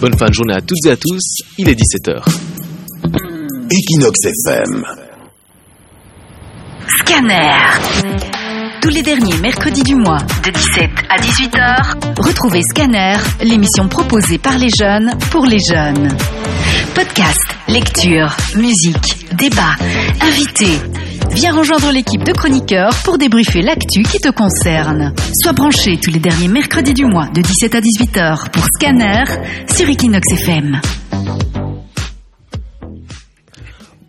Bonne fin de journée à toutes et à tous, il est 17h. Equinox FM. Scanner. Tous les derniers mercredis du mois, de 17 à 18h, retrouvez Scanner, l'émission proposée par les jeunes pour les jeunes. Podcast, lecture, musique, débat, invités. Viens rejoindre l'équipe de chroniqueurs pour débriefer l'actu qui te concerne. Sois branché tous les derniers mercredis du mois de 17 à 18h pour Scanner sur Equinox FM.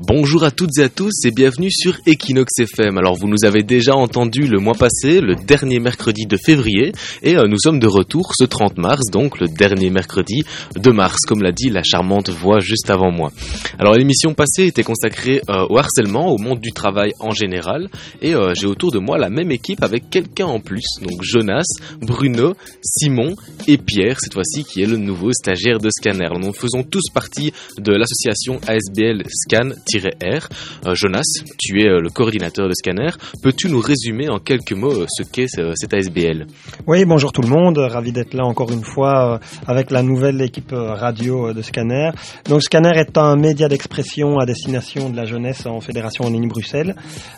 Bonjour à toutes et à tous et bienvenue sur Equinox FM. Alors vous nous avez déjà entendu le mois passé, le dernier mercredi de février, et euh, nous sommes de retour ce 30 mars, donc le dernier mercredi de mars, comme l'a dit la charmante voix juste avant moi. Alors l'émission passée était consacrée euh, au harcèlement, au monde du travail en général, et euh, j'ai autour de moi la même équipe avec quelqu'un en plus, donc Jonas, Bruno, Simon et Pierre, cette fois-ci qui est le nouveau stagiaire de Scanner. Nous faisons tous partie de l'association ASBL Scan- R. Euh, Jonas, tu es euh, le coordinateur de Scanner. Peux-tu nous résumer en quelques mots euh, ce qu'est cette ASBL Oui, bonjour tout le monde. Ravi d'être là encore une fois avec la nouvelle équipe radio de Scanner. Donc Scanner est un média d'expression à destination de la jeunesse en Fédération en Bruxelles.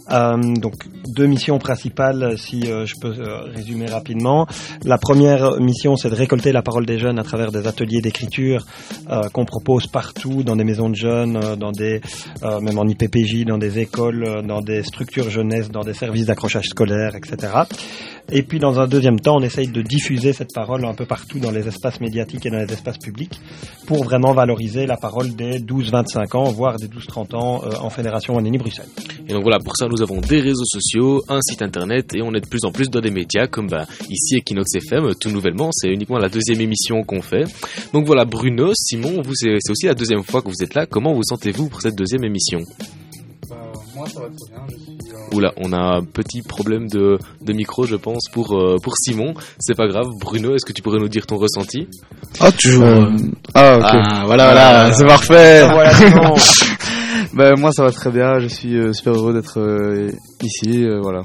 donc deux missions principales, si je peux résumer rapidement. La première mission, c'est de récolter la parole des jeunes à travers des ateliers d'écriture qu'on propose partout dans des maisons de jeunes, dans des euh, même en IPPJ, dans des écoles, euh, dans des structures jeunesse, dans des services d'accrochage scolaire, etc. Et puis dans un deuxième temps, on essaye de diffuser cette parole un peu partout dans les espaces médiatiques et dans les espaces publics pour vraiment valoriser la parole des 12-25 ans, voire des 12-30 ans euh, en Fédération Wallonie-Bruxelles. Et donc voilà, pour ça nous avons des réseaux sociaux, un site internet et on est de plus en plus dans des médias comme bah, ici Equinox FM, tout nouvellement, c'est uniquement la deuxième émission qu'on fait. Donc voilà, Bruno, Simon, vous c'est aussi la deuxième fois que vous êtes là, comment vous sentez-vous pour cette deuxième émission? Bah, Moi ça va très bien, Oula, on a un petit problème de, de micro, je pense, pour, euh, pour Simon. C'est pas grave. Bruno, est-ce que tu pourrais nous dire ton ressenti? Ah, toujours. Euh, ah, ok. Ah, voilà, voilà, c'est parfait. Voilà, ben, moi, ça va très bien. Je suis euh, super heureux d'être ici. voilà.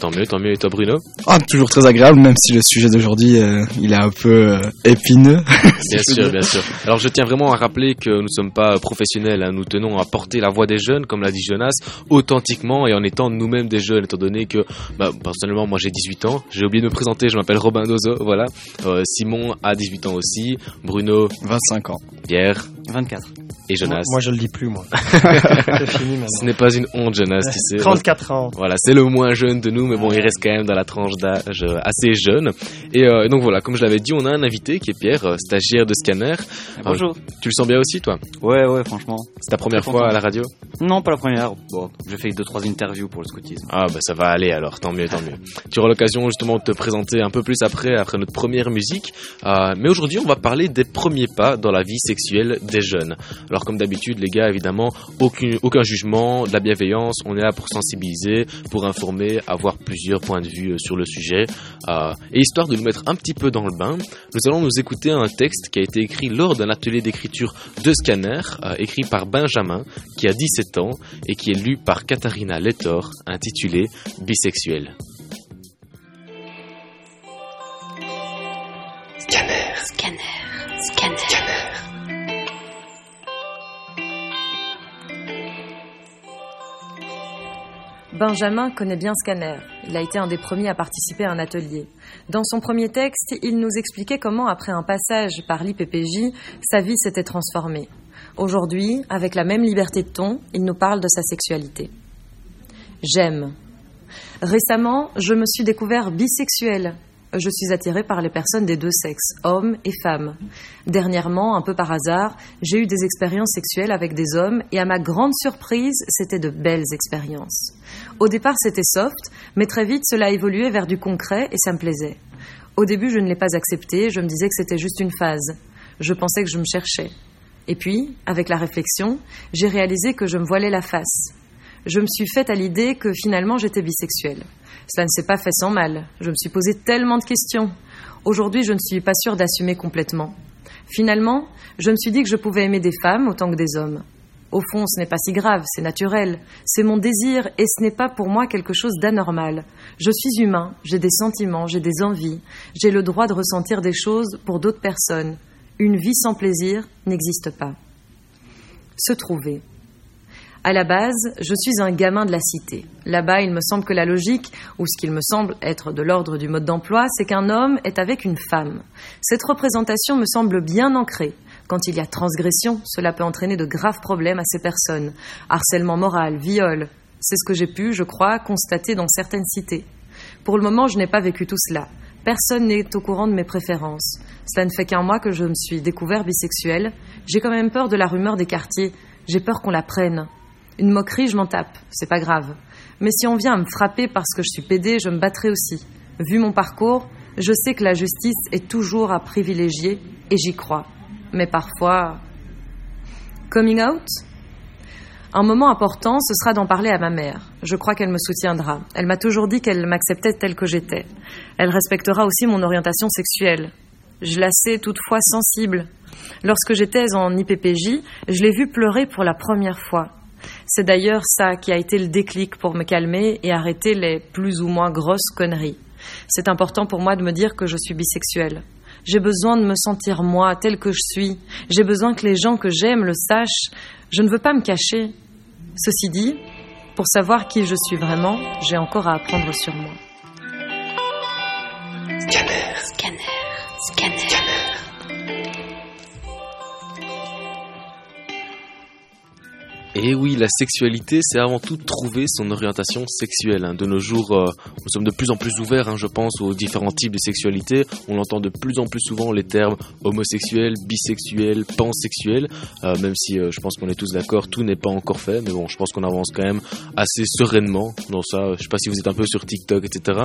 Tant mieux, tant mieux. Et toi, Bruno Ah, toujours très agréable, même si le sujet d'aujourd'hui, euh, il est un peu euh, épineux. bien sûr, bien sûr. Alors, je tiens vraiment à rappeler que nous ne sommes pas professionnels. Hein. Nous tenons à porter la voix des jeunes, comme l'a dit Jonas, authentiquement et en étant nous-mêmes des jeunes, étant donné que, bah, personnellement, moi j'ai 18 ans. J'ai oublié de me présenter, je m'appelle Robin Dozo, voilà. Euh, Simon a 18 ans aussi. Bruno 25 ans. Pierre 24. Et Jonas Moi, je le dis plus, moi. c'est fini maintenant. Ce n'est pas une honte, Jonas, tu sais. 34 ans. Voilà, c'est le moins jeune de nous, mais bon, il reste quand même dans la tranche d'âge assez jeune. Et, euh, donc voilà, comme je l'avais dit, on a un invité qui est Pierre, euh, stagiaire de Scanner. Bonjour. tu le sens bien aussi, toi? Ouais, ouais, franchement. C'est ta première fois à la radio? Non, pas la première. Bon, j'ai fait deux, trois interviews pour le scoutisme. Ah, bah ça va aller alors, tant mieux, tant mieux. tu auras l'occasion justement de te présenter un peu plus après, après notre première musique. Euh, mais aujourd'hui, on va parler des premiers pas dans la vie sexuelle des jeunes. Alors comme d'habitude, les gars, évidemment, aucun, aucun jugement, de la bienveillance, on est là pour sensibiliser, pour informer, avoir plusieurs points de vue euh, sur le sujet. Euh, et histoire de nous mettre un petit peu dans le bain, nous allons nous écouter un texte qui a été écrit lors d'un atelier d'écriture de Scanner, euh, écrit par Benjamin, qui a 17 ans, et qui est lu par Katharina Lettor, intitulé Bisexuel. Scanner. Scanner. Scanner. Benjamin connaît bien Scanner. Il a été un des premiers à participer à un atelier. Dans son premier texte, il nous expliquait comment, après un passage par l'IPPJ, sa vie s'était transformée. Aujourd'hui, avec la même liberté de ton, il nous parle de sa sexualité. J'aime. Récemment, je me suis découvert bisexuel je suis attirée par les personnes des deux sexes, hommes et femmes. Dernièrement, un peu par hasard, j'ai eu des expériences sexuelles avec des hommes et à ma grande surprise, c'était de belles expériences. Au départ, c'était soft, mais très vite, cela a évolué vers du concret et ça me plaisait. Au début, je ne l'ai pas accepté, je me disais que c'était juste une phase. Je pensais que je me cherchais. Et puis, avec la réflexion, j'ai réalisé que je me voilais la face. Je me suis faite à l'idée que finalement j'étais bisexuelle. Cela ne s'est pas fait sans mal. Je me suis posé tellement de questions. Aujourd'hui, je ne suis pas sûre d'assumer complètement. Finalement, je me suis dit que je pouvais aimer des femmes autant que des hommes. Au fond, ce n'est pas si grave, c'est naturel. C'est mon désir et ce n'est pas pour moi quelque chose d'anormal. Je suis humain, j'ai des sentiments, j'ai des envies, j'ai le droit de ressentir des choses pour d'autres personnes. Une vie sans plaisir n'existe pas. Se trouver. À la base, je suis un gamin de la cité. Là-bas, il me semble que la logique, ou ce qu'il me semble être de l'ordre du mode d'emploi, c'est qu'un homme est avec une femme. Cette représentation me semble bien ancrée. Quand il y a transgression, cela peut entraîner de graves problèmes à ces personnes. Harcèlement moral, viol. C'est ce que j'ai pu, je crois, constater dans certaines cités. Pour le moment, je n'ai pas vécu tout cela. Personne n'est au courant de mes préférences. Cela ne fait qu'un mois que je me suis découvert bisexuel. J'ai quand même peur de la rumeur des quartiers. J'ai peur qu'on la prenne. Une moquerie, je m'en tape, c'est pas grave. Mais si on vient à me frapper parce que je suis pédé, je me battrai aussi. Vu mon parcours, je sais que la justice est toujours à privilégier et j'y crois. Mais parfois. Coming out Un moment important, ce sera d'en parler à ma mère. Je crois qu'elle me soutiendra. Elle m'a toujours dit qu'elle m'acceptait telle que j'étais. Elle respectera aussi mon orientation sexuelle. Je la sais toutefois sensible. Lorsque j'étais en IPPJ, je l'ai vue pleurer pour la première fois. C'est d'ailleurs ça qui a été le déclic pour me calmer et arrêter les plus ou moins grosses conneries. C'est important pour moi de me dire que je suis bisexuelle. J'ai besoin de me sentir moi, telle que je suis. J'ai besoin que les gens que j'aime le sachent. Je ne veux pas me cacher. Ceci dit, pour savoir qui je suis vraiment, j'ai encore à apprendre sur moi. Et oui, la sexualité, c'est avant tout trouver son orientation sexuelle. Hein. De nos jours, euh, nous sommes de plus en plus ouverts, hein, je pense, aux différents types de sexualité. On entend de plus en plus souvent les termes homosexuel, bisexuel, pansexuel, euh, même si euh, je pense qu'on est tous d'accord, tout n'est pas encore fait. Mais bon, je pense qu'on avance quand même assez sereinement dans ça. Je sais pas si vous êtes un peu sur TikTok, etc.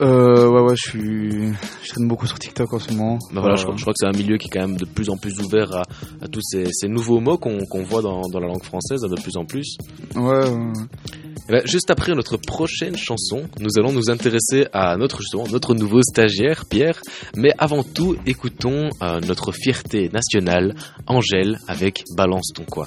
Euh, ouais, ouais, je suis, je traîne beaucoup sur TikTok en ce moment. Bah voilà, je, crois, que c'est un milieu qui est quand même de plus en plus ouvert à, à tous ces, ces, nouveaux mots qu'on voit dans, dans, la langue française de plus en plus. Ouais. ouais. Ben, juste après notre prochaine chanson, nous allons nous intéresser à notre justement notre nouveau stagiaire Pierre. Mais avant tout, écoutons euh, notre fierté nationale, Angèle, avec Balance ton quoi.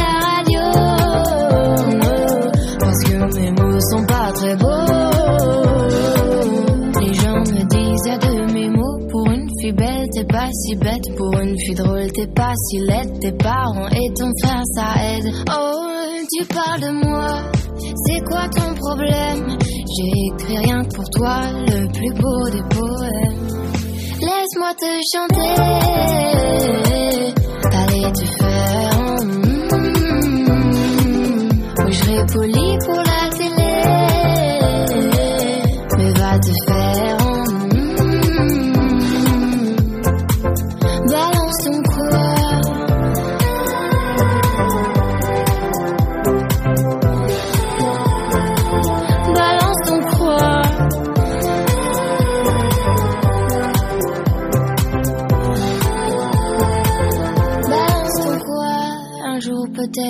si bête pour une fille drôle, t'es pas si laide, tes parents et ton frère ça aide. Oh, tu parles de moi, c'est quoi ton problème? J'ai écrit rien que pour toi, le plus beau des poèmes. Laisse-moi te chanter, allez te faire. serai poli pour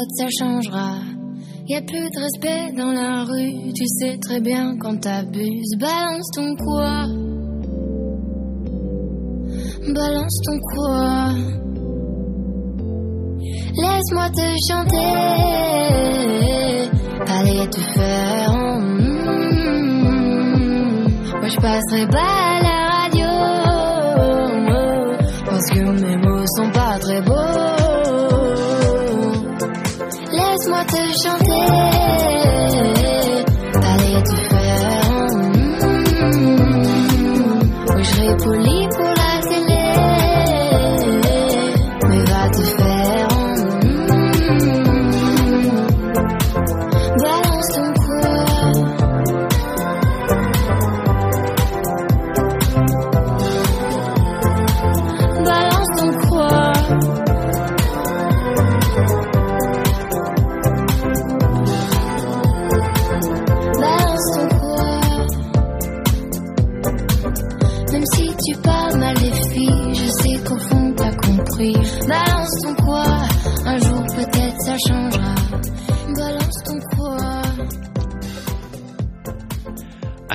ça changera. Y a plus de respect dans la rue, tu sais très bien quand t'abuses. Balance ton quoi Balance ton quoi Laisse-moi te chanter, allez te faire. Moi je passerai pas à la radio, parce que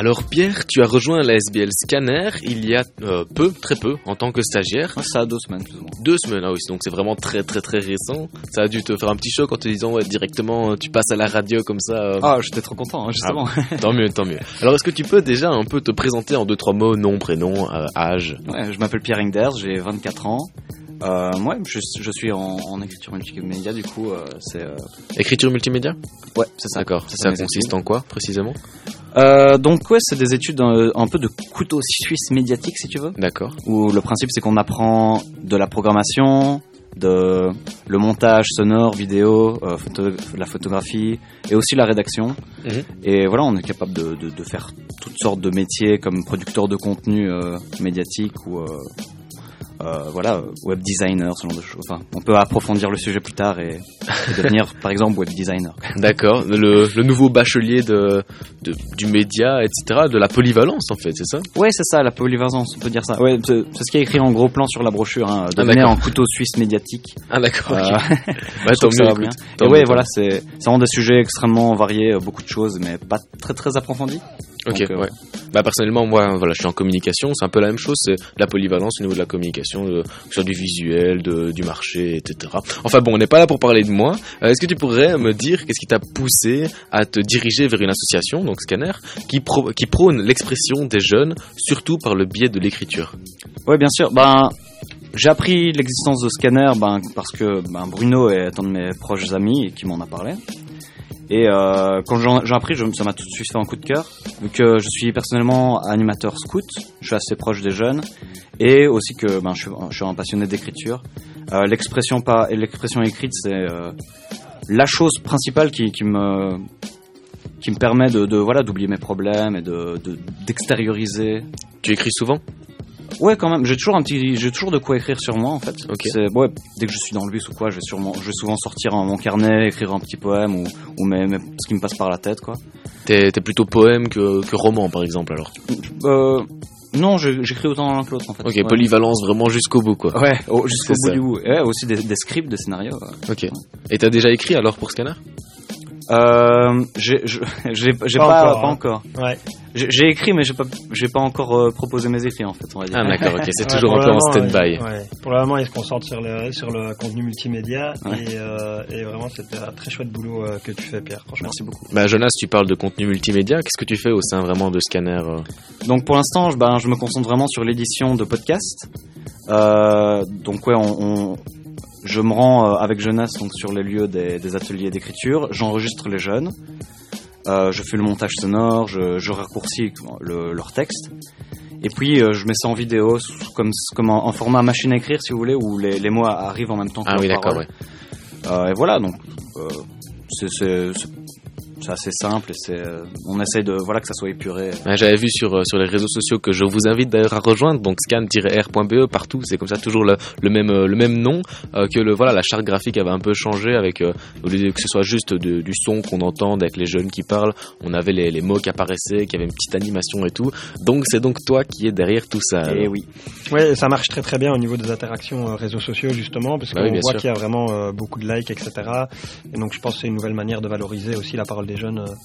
Alors Pierre, tu as rejoint la SBL Scanner il y a euh, peu, très peu, en tant que stagiaire. ça a deux semaines plus ou moins. Deux semaines, ah oui, donc c'est vraiment très très très récent. Ça a dû te faire un petit choc en te disant ouais, directement euh, tu passes à la radio comme ça. Euh. Ah, j'étais trop content, hein, justement. Ah, tant mieux, tant mieux. Alors est-ce que tu peux déjà un peu te présenter en deux trois mots, nom, prénom, âge? Ouais, je m'appelle Pierre Ingders, j'ai 24 ans. Euh, ouais, je, je suis en, en, écriture multimédia, du coup, euh, c'est. Euh... Écriture multimédia Ouais, c'est ça. D'accord. Ça, consiste en quoi précisément euh, donc ouais, c'est des études un, un, peu de couteau suisse médiatique si tu veux. D'accord. Où le principe c'est qu'on apprend de la programmation, de le montage sonore, vidéo, photo, la photographie et aussi la rédaction. Mhm. Et voilà, on est capable de, de, de, faire toutes sortes de métiers comme producteur de contenu médiatique ou euh, voilà, web designer, ce genre de choses. Enfin, on peut approfondir le sujet plus tard et, devenir, par exemple, web designer. D'accord. Le, le, nouveau bachelier de, de, du média, etc., de la polyvalence, en fait, c'est ça? Ouais, c'est ça, la polyvalence, on peut dire ça. Ouais, c'est ce qui est écrit en gros plan sur la brochure, hein, ah, devenir en couteau suisse médiatique. Ah, d'accord. Euh, bah, tant mieux, bien. et ouais, voilà, c'est vraiment des sujets extrêmement variés, euh, beaucoup de choses, mais pas très très approfondis. Ok, euh, ouais. Bah personnellement, moi, voilà, je suis en communication, c'est un peu la même chose, c'est la polyvalence au niveau de la communication, euh, sur du visuel, de, du marché, etc. Enfin bon, on n'est pas là pour parler de moi. Euh, est-ce que tu pourrais me dire qu'est-ce qui t'a poussé à te diriger vers une association, donc Scanner, qui, qui prône l'expression des jeunes, surtout par le biais de l'écriture? Oui, bien sûr. Ben, j'ai appris l'existence de Scanner ben, parce que ben, Bruno est un de mes proches amis et qui m'en a parlé. Et euh, quand j'ai appris, ça m'a tout de suite fait un coup de cœur, vu que je suis personnellement animateur scout, je suis assez proche des jeunes, et aussi que ben, je, suis, un passionné d'écriture. Euh, l'expression écrite, c'est euh, la chose principale qui, me qui me permet de voilà d'oublier mes problèmes et de d'extérioriser. tu écris souvent? Ouais, quand même. J'ai toujours un petit, j'ai toujours de quoi écrire sur moi en fait. C'est ouais, dès que je suis dans le bus ou quoi, je vais sûrement, je vais souvent sortir mon carnet, écrire un petit poème ou, ou mes, ce qui me passe par la tête quoi. T'es, plutôt poème que, que roman par exemple alors. Euh, non, j'écris autant l'un que l'autre en fait. Ok, polyvalence vraiment jusqu'au bout quoi. Ouais, jusqu'au bout du bout. ouais, aussi des, des, scripts, des scénarios. Ok. Et t'as déjà écrit alors pour Scanner? Euh, j'ai pas, pas, encore, pas encore. Ouais. J'ai écrit, mais j'ai pas, j'ai pas encore euh, proposé mes écrits en fait. On va dire. Ah d'accord, ok, c'est toujours un peu en stand-by. Ouais, Pour le moment, il se concentre sur le sur le contenu multimédia et, euh, et, vraiment c'était un très chouette boulot euh, que tu fais, Pierre. Franchement. Merci beaucoup. Bah Jonas, tu parles de contenu multimédia. Qu'est-ce que tu fais au sein vraiment de Scanner Donc pour l'instant, je, ben, je me concentre vraiment sur l'édition de podcasts. donc ouais, on, on je me rends euh, avec Jonas donc sur les lieux des, des ateliers d'écriture, j'enregistre les jeunes, euh, je fais le montage sonore, je, je raccourcis le, leur texte, et puis euh, je mets ça en vidéo comme, comme en, format machine à écrire si vous voulez, où les, les mots arrivent en même temps que ah oui, d'accord, ouais. Euh, et voilà, donc c'est c'est assez simple et c'est euh, on essaye de voilà que ça soit épuré. J'avais vu sur euh, sur les réseaux sociaux que je vous invite d'ailleurs à rejoindre donc scan-r.be partout c'est comme ça toujours le, le même euh, le même nom que le voilà la charte graphique avait un peu changé avec au lieu que ce soit juste de, du son qu'on entend avec les jeunes qui parlent on avait les, les mots qui apparaissaient qui avait une petite animation et tout donc c'est donc toi qui es derrière tout ça. Et eh oui. Ouais ça marche très très bien au niveau des interactions réseaux sociaux justement parce bah qu'on voit qu'il y a vraiment beaucoup de likes etc et donc je pense que c'est une nouvelle manière de valoriser aussi la parole des jeunes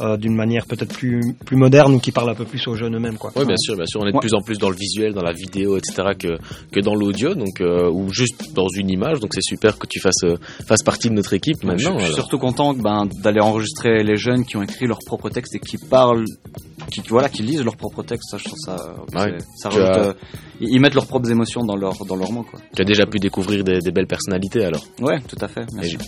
euh, euh, d'une manière peut-être plus plus moderne ou qui parle un peu plus aux jeunes eux-mêmes quoi. Oui bien sûr bien sûr on est de plus en plus dans le visuel dans la vidéo etc que que dans l'audio donc euh, ou juste dans une image donc c'est super que tu fasses fasses partie de notre équipe maintenant. Je, suis surtout content ben, d'aller enregistrer les jeunes qui ont écrit leur propre texte et qui parlent qui voilà qui lisent leur propre texte ça je trouve ça ça rajoute, ils mettent leurs propres émotions dans leur dans leurs mots quoi. Tu as déjà pu découvrir des, des belles personnalités alors. Ouais, tout à fait.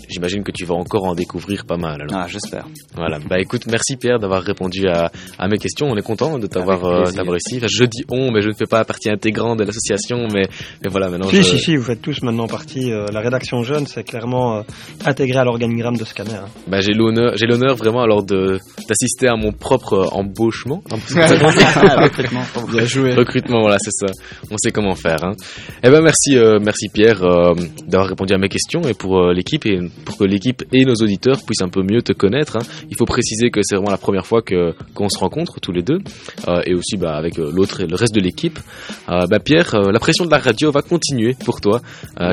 J'imagine que tu vas encore en découvrir pas mal alors. Ah, j'espère. Voilà. Bah écoute, merci Pierre d'avoir répondu à, à mes questions. On est content de t'avoir euh, ici. Enfin, je dis on, mais je ne fais pas partie intégrante de l'association, mais, mais voilà maintenant. Si si si, vous faites tous maintenant partie. Euh, la rédaction jeune, c'est clairement euh, intégré à l'organigramme de Scanner. Hein. Bah j'ai l'honneur, j'ai l'honneur vraiment alors de d'assister à mon propre embauchement. recrutement. Bien joué. Recrutement, voilà, c'est ça. On sait comment faire. Hein. Eh ben merci, euh, merci Pierre euh, d'avoir répondu à mes questions et pour euh, l'équipe et pour que l'équipe et nos auditeurs puissent un peu mieux te connaître. Hein. Il faut préciser que c'est vraiment la première fois que qu'on se rencontre tous les deux et aussi bah, avec l'autre et le reste de l'équipe. Bah, Pierre, la pression de la radio va continuer pour toi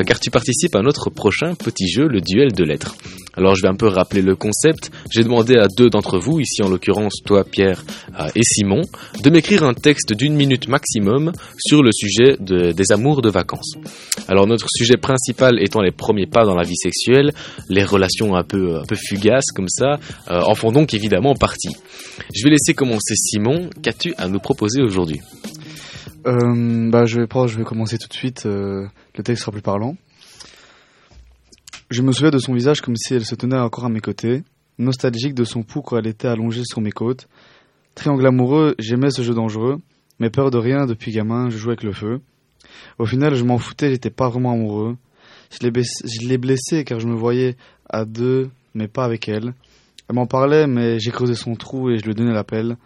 car tu participes à notre prochain petit jeu, le duel de lettres. Alors je vais un peu rappeler le concept. J'ai demandé à deux d'entre vous, ici en l'occurrence toi Pierre euh, et Simon, de m'écrire un texte d'une minute maximum sur le sujet des amours de vacances. Alors notre sujet principal étant les premiers pas dans la vie sexuelle, les relations un peu, un peu fugaces comme ça, euh, en font donc évidemment partie. Je vais laisser commencer Simon. Qu'as-tu à nous proposer aujourd'hui? Euh, bah, je, vais, commencer tout de suite. le texte sera plus parlant. Je me souviens de son visage comme si elle se tenait encore à mes côtés, nostalgique de son pouls quand elle était allongée sur mes côtes. Triangle amoureux, j'aimais ce jeu dangereux, mais peur de rien depuis gamin, je jouais avec le feu. Au final, je m'en foutais, j'étais pas vraiment amoureux. Je l'ai blessée car je me voyais à deux, mais pas avec elle. Elle m'en parlait, mais j'ai creusé son trou et je lui donnais l'appel.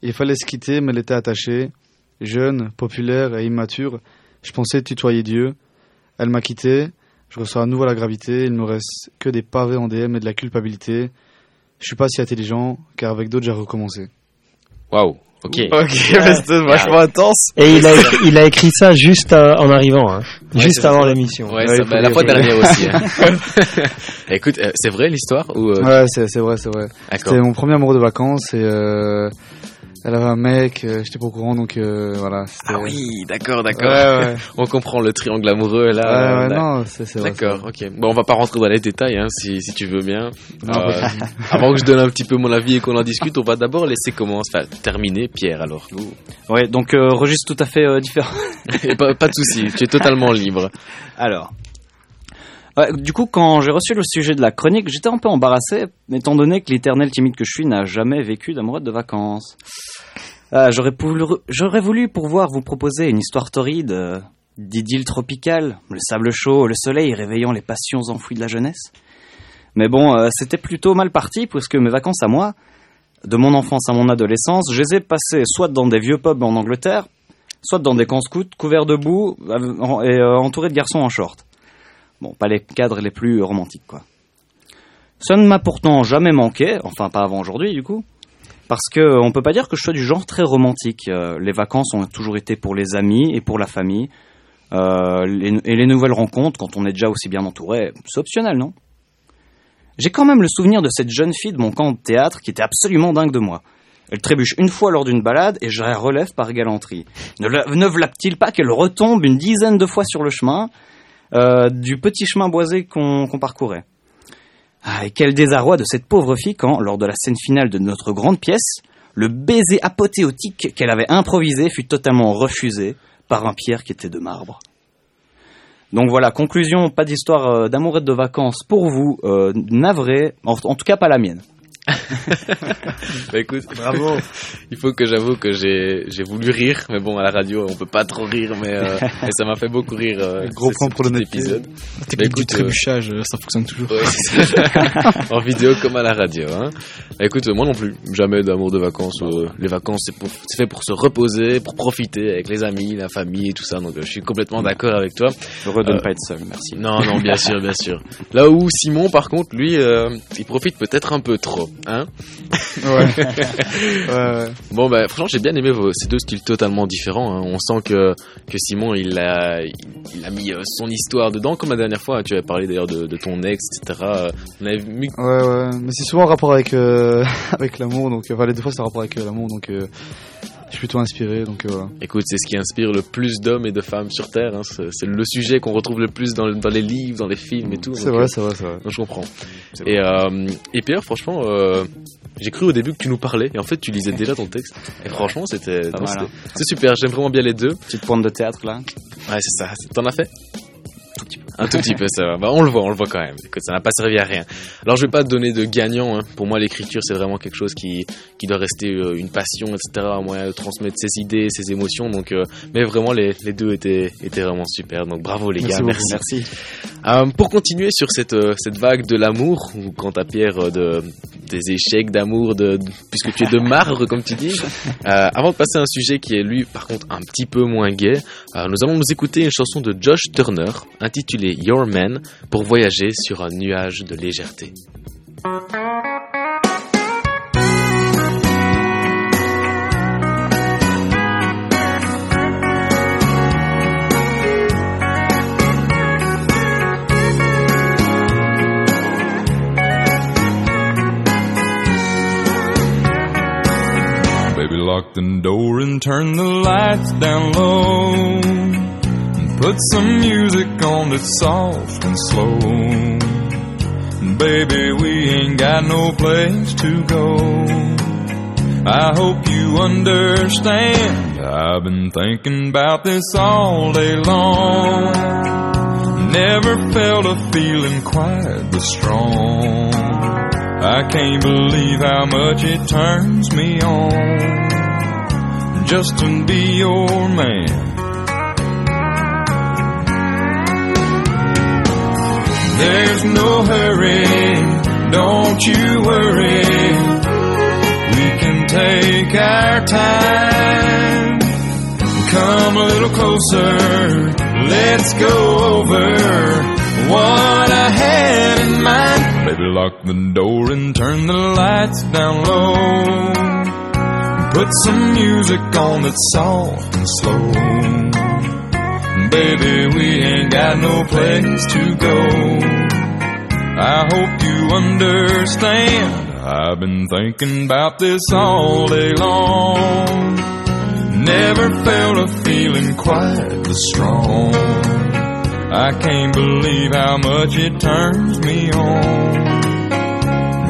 Il fallait se quitter, mais elle était attachée. Jeune, populaire et immature, je pensais tutoyer Dieu. Elle m'a quitté, je reçois à nouveau la gravité, il me reste que des pavés en DM et de la culpabilité. Je suis pas si intelligent, car avec d'autres j'ai recommencé. Waouh, ok. Ok, c'était vachement intense. Et il a, écrit, il a écrit ça juste euh, en arrivant, hein. juste avant l'émission. Ouais, bah, la fois dernière aussi. Hein. Écoute, euh, c'est vrai l'histoire ou euh, Ouais, c'est vrai, c'est vrai. C'était mon premier amour de vacances et elle avait un mec, euh, j'étais pas au courant, donc euh, voilà. Ah oui, d'accord, d'accord. on comprend le triangle amoureux là. Ouais, non, c'est vrai. D'accord, ok. Bon, on va pas rentrer dans les détails, hein, si, si tu veux bien. Euh, avant que je donne un petit peu mon avis et qu'on en discute, on va d'abord laisser commencer, enfin, terminer Pierre alors. Ouais, donc registre tout à fait différent. pas, pas de souci, tu es totalement libre. Alors, du coup, quand j'ai reçu le sujet de la chronique, j'étais un peu embarrassé, étant donné que l'éternel timide que je suis n'a jamais vécu d'amourette de vacances. Euh, j'aurais, voulu pouvoir vous proposer une histoire torride, euh, d'idylle tropicale, le sable chaud, le soleil réveillant les passions enfouies de la jeunesse. Mais bon, euh, c'était plutôt mal parti, puisque mes vacances à moi, de mon enfance à mon adolescence, je les ai passées soit dans des vieux pubs en Angleterre, soit dans des camps scouts couverts de boue et entourés de garçons en short. Bon, pas les cadres les plus romantiques, quoi. Ça ne m'a pourtant jamais manqué, enfin pas avant aujourd'hui du coup, parce que on peut pas dire que je sois du genre très romantique. Euh, les vacances ont toujours été pour les amis et pour la famille, euh, et les nouvelles rencontres, quand on est déjà aussi bien entouré, c'est optionnel, non? J'ai quand même le souvenir de cette jeune fille de mon camp de théâtre qui était absolument dingue de moi. Elle trébuche une fois lors d'une balade et je la relève par galanterie. Ne, ne vlappe-t-il pas qu'elle retombe une dizaine de fois sur le chemin? Euh, du petit chemin boisé qu'on parcourait. Ah, et quel désarroi de cette pauvre fille quand, lors de la scène finale de notre grande pièce, le baiser apothéotique qu'elle avait improvisé fut totalement refusé par un Pierre qui était de marbre. Donc voilà, conclusion, pas d'histoire euh, d'amour et de vacances pour vous, euh, navré, en, tout cas pas la mienne. Bah écoute, bravo. Il faut que j'avoue que j'ai voulu rire, mais bon à la radio on peut pas trop rire, mais, euh, ça m'a fait beaucoup rire. Euh, Gros point pour le épisode. La technique du trébuchage, euh, ça fonctionne toujours. en vidéo comme à la radio. Hein. Bah, écoute, moi non plus, jamais d'amour de vacances. Euh, les vacances c'est c'est fait pour se reposer, pour profiter avec les amis, la famille et tout ça. Donc je suis complètement d'accord avec toi. Heureux de ne pas être seul, merci. Non non bien sûr bien sûr. Là où Simon par contre lui, il profite peut-être un peu trop. Hein ouais. Bon, bah, franchement, j'ai bien aimé vos, ces deux styles totalement différents. Hein. On sent que, que Simon, il a, il, a mis euh, son histoire dedans, comme la dernière fois. Tu avais parlé d'ailleurs de, de, ton ex, etc. On avait mis... Ouais, ouais. Mais c'est souvent en rapport avec, euh, avec l'amour. Donc, enfin, les deux fois, c'est en rapport avec euh, l'amour. Donc, je suis plutôt inspiré, donc voilà. Écoute, c'est ce qui inspire le plus d'hommes et de femmes sur Terre. Hein. C'est le sujet qu'on retrouve le plus dans, dans, les livres, dans les films et tout. C'est vrai, c'est vrai, c'est vrai. je comprends. Et, euh, et Pierre, franchement, euh, j'ai cru au début que tu nous parlais, et en fait, tu lisais déjà ton texte. Et franchement, c'était c'est super. J'aime vraiment bien les deux. Petite pointe de théâtre là. Ouais, c'est ça. T'en as fait? Un tout petit peu, ça va. Bah, on le voit, on le voit quand même. Écoute, ça n'a pas servi à rien. Alors, je vais pas te donner de gagnant. Hein. Pour moi, l'écriture, c'est vraiment quelque chose qui, qui doit rester euh, une passion, etc. Un moyen de transmettre ses idées, ses émotions. Donc, euh, mais vraiment, les, les deux étaient, étaient vraiment super. Donc, bravo les gars. Merci. merci. Euh, pour continuer sur cette, cette vague de l'amour, ou quant à Pierre, de, des échecs d'amour, de, puisque tu es de marbre, comme tu dis, avant de passer à un sujet qui est lui, par contre, un petit peu moins gai, nous allons nous écouter une chanson de Josh Turner intitulée Your Man pour voyager sur un nuage de légèreté. Baby, lock the door and turn the lights down low. Put some music on that's soft and slow. Baby, we ain't got no place to go. I hope you understand. I've been thinking about this all day long. Never felt a feeling quite this strong. I can't believe how much it turns me on just to be your man. There's no hurry, don't you worry. We can take our time. Come a little closer, let's go over what I had in mind. Baby, lock the door and turn the lights down low. Put some music on that's soft and slow. Baby, we ain't got no place to go. I hope you understand. I've been thinking about this all day long. Never felt a feeling quite this strong. I can't believe how much it turns me on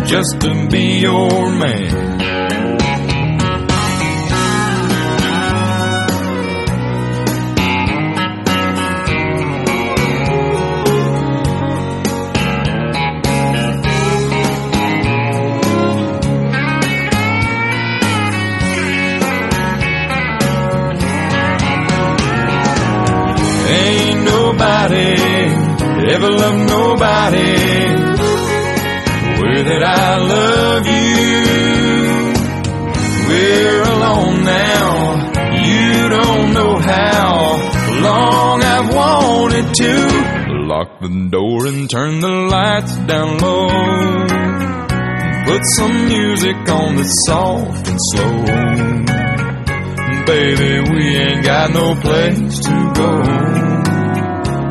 just to be your man. Nobody ever loved nobody way that I love you. We're alone now. You don't know how long I've wanted to lock the door and turn the lights down low. Put some music on that's soft and slow. Baby, we ain't got no place to go.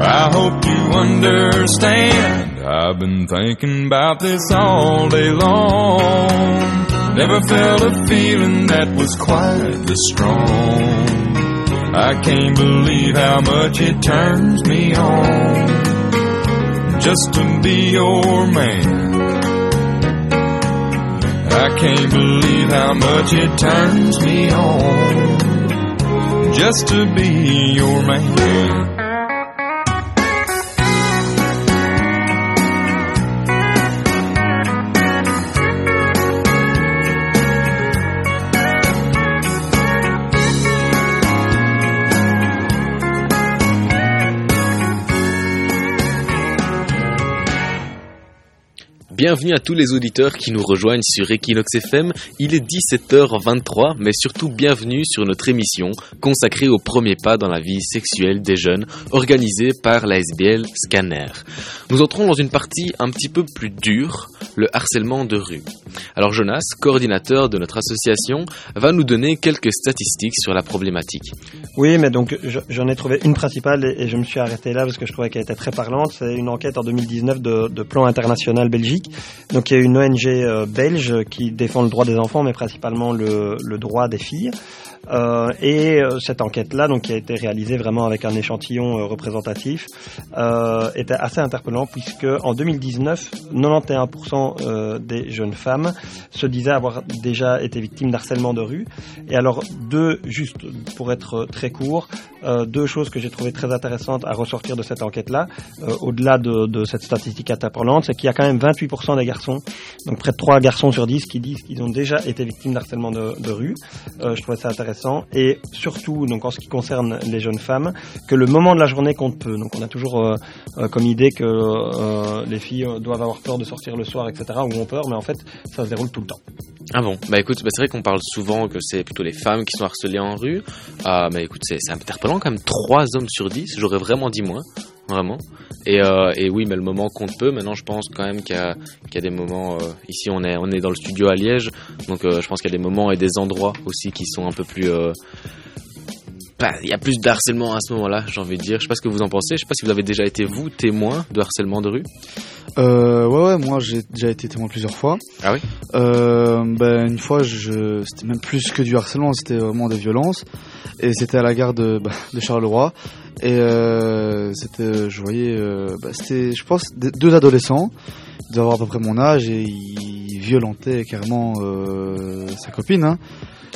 I hope you understand. I've been thinking about this all day long. Never felt a feeling that was quite this strong. I can't believe how much it turns me on just to be your man. I can't believe how much it turns me on just to be your man. Bienvenue à tous les auditeurs qui nous rejoignent sur Equinox FM. Il est 17h23, mais surtout bienvenue sur notre émission consacrée au premier pas dans la vie sexuelle des jeunes, organisée par la SBL Scanner. Nous entrons dans une partie un petit peu plus dure, le harcèlement de rue. Alors Jonas, coordinateur de notre association, va nous donner quelques statistiques sur la problématique. Oui, mais donc je- j'en ai trouvé une principale et, je me suis arrêté là parce que je trouvais qu'elle était très parlante. C'est une enquête en 2019 de, de Plan International Belgique. Donc il y a une ONG euh, belge qui défend le droit des enfants, mais principalement le, le droit des filles. Euh, et euh, cette enquête-là, donc qui a été réalisée vraiment avec un échantillon euh, représentatif, était assez interpellant puisque en 2019, 91% euh, des jeunes femmes se disaient avoir déjà été victimes d'harcèlement de rue. Et alors deux, juste pour être très court, deux choses que j'ai trouvées très intéressantes à ressortir de cette enquête-là, au-delà de, de cette statistique interpellante, c'est qu'il y a quand même 28% des garçons, donc près de 3 garçons sur 10 qui disent qu'ils ont déjà été victimes d'harcèlement de, de rue. Je trouvais ça intéressant. Et surtout, donc en ce qui concerne les jeunes femmes, que le moment de la journée compte peu. Donc on a toujours euh, euh, comme idée que euh, les filles euh, doivent avoir peur de sortir le soir, etc., ou ont peur, mais en fait, ça se déroule tout le temps. Ah bon? Bah écoute, bah c'est vrai qu'on parle souvent que c'est plutôt les femmes qui sont harcelées en rue. Ah mais écoute, c'est interpellant quand même. 3 hommes sur 10, j'aurais vraiment dit moins. Vraiment. Et, euh, et oui, mais le moment compte peu. Maintenant, je pense quand même qu'il y, a- qu'il y a des moments. euh, ici, on est, on est dans le studio à Liège, donc euh, je pense qu'il y a des moments et des endroits aussi qui sont un peu plus, bah, il y a plus de harcèlement à ce moment-là, j'ai envie de dire. Je sais pas ce que vous en pensez. Je sais pas si vous avez déjà été vous témoin de harcèlement de rue. Euh, ouais, ouais, moi j'ai déjà été témoin plusieurs fois. Ah oui? Euh, ben, Une fois, je, c'était même plus que du harcèlement, c'était vraiment des violences. Et c'était à la gare de, bah, de Charleroi. Et euh, c'était, je voyais, euh, bah, c'était, je pense, deux adolescents, ils avoir à peu près mon âge, et ils violentaient carrément euh, sa copine. Hein.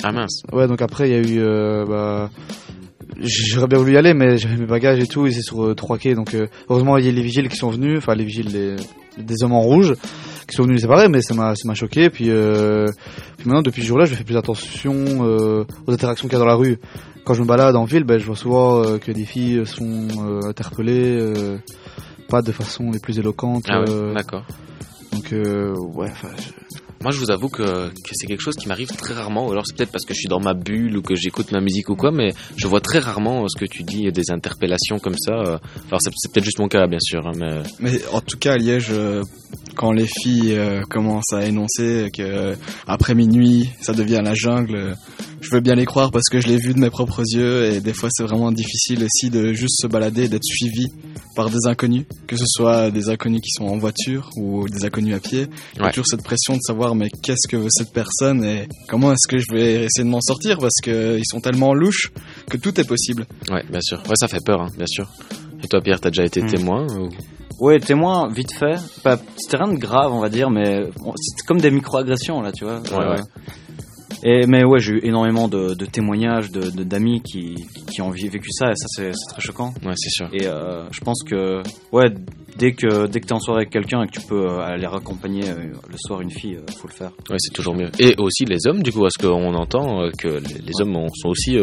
Ah mince. Ouais, donc après, il y a eu... Euh, bah, J'aurais bien voulu y aller, mais j'avais mes bagages et tout, et c'est sur euh, trois quais, donc heureusement il y a les vigiles qui sont venus, enfin les vigiles les, des hommes en rouge, qui sont venus les séparer, mais ça m'a ça m'a choqué. Puis, euh, puis maintenant depuis ce jour-là, je fais plus attention euh, aux interactions qu'il y a dans la rue. Quand je me balade en ville, ben, je vois souvent euh, que des filles sont euh, interpellées, euh, pas de façon les plus éloquentes. Ah ouais, d'accord. donc euh, ouais, enfin, je- Moi, je vous avoue que, que c'est quelque chose qui m'arrive très rarement. Ou alors, c'est peut-être parce que je suis dans ma bulle ou que j'écoute ma musique ou quoi, mais je vois très rarement ce que tu dis, des interpellations comme ça. Alors, c'est peut-être juste mon cas, bien sûr, hein, mais Mais en tout cas, à Liège, quand les filles euh, commencent à énoncer que après minuit, ça devient la jungle, euh, je veux bien les croire parce que je l'ai vu de mes propres yeux et des fois c'est vraiment difficile aussi de juste se balader et d'être suivi par des inconnus, que ce soit des inconnus qui sont en voiture ou des inconnus à pied. Il y a Ouais. toujours cette pression de savoir mais qu'est-ce que veut cette personne et comment est-ce que je vais essayer de m'en sortir parce que ils sont tellement louches que tout est possible. ouais, bien sûr. Ouais, ça fait peur, hein, bien sûr. Et toi, Pierre, t'as déjà été Hmm. témoin ou- Ouais, témoin, vite fait. Pas, c'était rien de grave, on va dire, mais bon, c'est comme des micro-agressions, là, tu vois. Euh, Ouais, ouais. Et, mais ouais, j'ai eu énormément de, de témoignages de, de- d'amis qui, qui ont vécu ça, et ça, c'est, très choquant. Ouais, c'est sûr. Et euh, je pense que, ouais, dès que, dès que t'es en soirée avec quelqu'un et que tu peux euh, aller raccompagner euh, le soir une fille, faut le faire. Ouais, c'est toujours mieux. Et aussi les hommes, du coup, parce qu'on entend que les, les hommes ont- sont aussi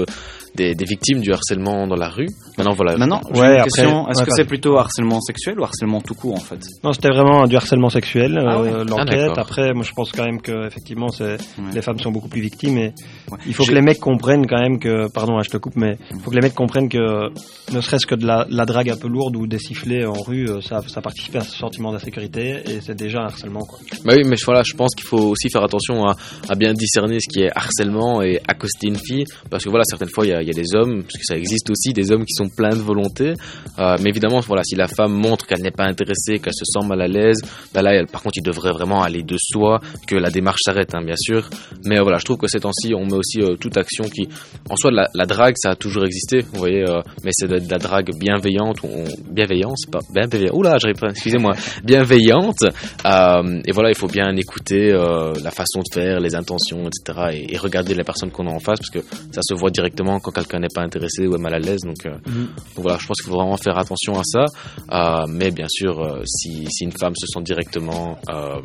des, des victimes du harcèlement dans la rue. Maintenant, voilà. Maintenant, j'ai Ouais, une après- question. Est-ce ouais, que c'est plutôt harcèlement sexuel ou harcèlement tout court, en fait? Non, c'était vraiment du harcèlement sexuel, Ah euh, Ah, l'enquête. Après, moi, je pense quand même que effectivement, c'est Ouais. les femmes sont beaucoup plus victimes. Et Ouais. il faut que les mecs comprennent quand même que, pardon, hein, je te coupe, mais il faut que les mecs comprennent que ne serait-ce que de la, la drague un peu lourde ou des sifflets en rue, euh, ça, ça participe à ce sentiment d'insécurité et c'est déjà un harcèlement. Quoi. Bah oui, mais voilà, je pense qu'il faut aussi faire attention à, à bien discerner ce qui est harcèlement et accoster une fille, parce que voilà, certaines fois il y a, il y a des hommes, parce que ça existe aussi, des hommes qui sont pleins de volonté, euh, mais évidemment, voilà, si la femme montre qu'elle n'est pas intéressée, qu'elle se sent mal à l'aise, bah là, par contre, il devrait vraiment aller de soi, que la démarche s'arrête, hein, bien sûr. Mais euh, voilà, je trouve que ces temps-ci, on met aussi euh, toute action qui, en soi, la, la drague, ça a toujours existé, vous voyez, mais c'est de, la drague bienveillante, ou on- bienveillance, pas bienveillante. Oula, j'arrive pas, excusez-moi, bienveillante. Et voilà, il faut bien écouter la façon de faire, les intentions, etc. Et, regarder les personnes qu'on a en face, parce que ça se voit directement quand quelqu'un n'est pas intéressé ou est mal à l'aise. Donc, euh, donc voilà, je pense qu'il faut vraiment faire attention à ça. Euh, mais bien sûr, euh, si, si une femme se sent directement euh,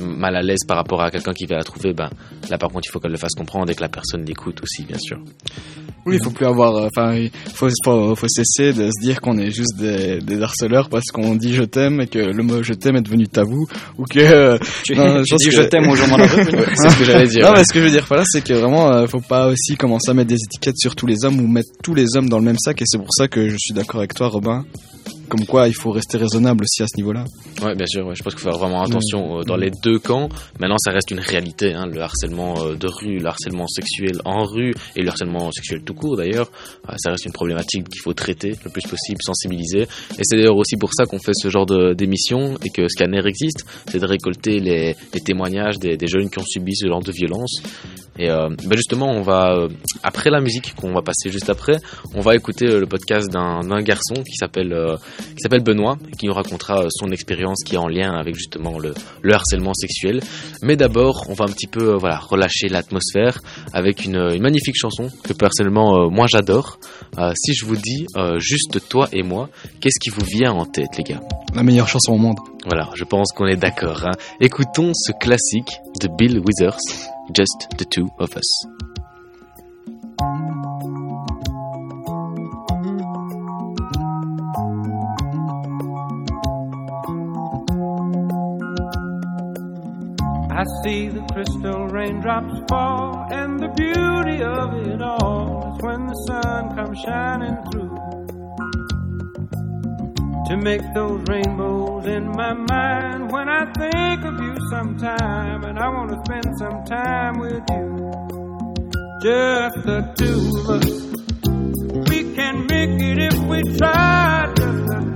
mal à l'aise par rapport à quelqu'un qui va la trouver, ben là par contre, il faut qu'elle le fasse comprendre et que la personne l'écoute aussi, bien sûr. Oui, il faut plus avoir. euh, Enfin, il faut, faut, faut cesser de se dire qu'on est juste des, des harceleurs parce qu'on dit je t'aime et que le mot je t'aime est devenu tabou ou que. euh, Tu, Non, je dis que- je t'aime aux gens dans la rue Ouais, c'est ce que j'allais dire. non, ouais. mais ce que je veux dire par là, c'est que vraiment, euh, faut pas aussi commencer à mettre des étiquettes sur tous les hommes ou mettre tous les hommes dans le même sac. Et c'est pour ça que je suis d'accord avec toi, Robin. Comme quoi, il faut rester raisonnable aussi à ce niveau-là. Ouais, bien sûr. Ouais. Je pense qu'il faut faire vraiment attention euh, dans les deux camps. Maintenant, ça reste une réalité. Hein, le harcèlement euh, de rue, le harcèlement sexuel en rue et le harcèlement sexuel tout court d'ailleurs, euh, ça reste une problématique qu'il faut traiter le plus possible, sensibiliser. Et c'est d'ailleurs aussi pour ça qu'on fait ce genre d'émission et que Scanner existe, c'est de récolter les, les témoignages des, des jeunes qui ont subi ce genre de violence. Et ben justement, on va après la musique qu'on va passer juste après, on va écouter le podcast d'un garçon qui s'appelle qui s'appelle Benoît, qui nous racontera euh, son expérience qui est en lien avec justement le, le harcèlement sexuel. Mais d'abord, on va un petit peu euh, voilà relâcher l'atmosphère avec une, une magnifique chanson que personnellement euh, moi j'adore. Si je vous dis juste toi et moi, qu'est-ce qui vous vient en tête, les gars? La meilleure chanson au monde. Voilà, je pense qu'on est d'accord. hein. Écoutons ce classique de Bill Withers, Just the Two of Us. I see the crystal raindrops fall, and the beauty of it all is when the sun comes shining through. To make those rainbows in my mind when I think of you sometime, and I want to spend some time with you. Just the two of us, We can make it if we try, just the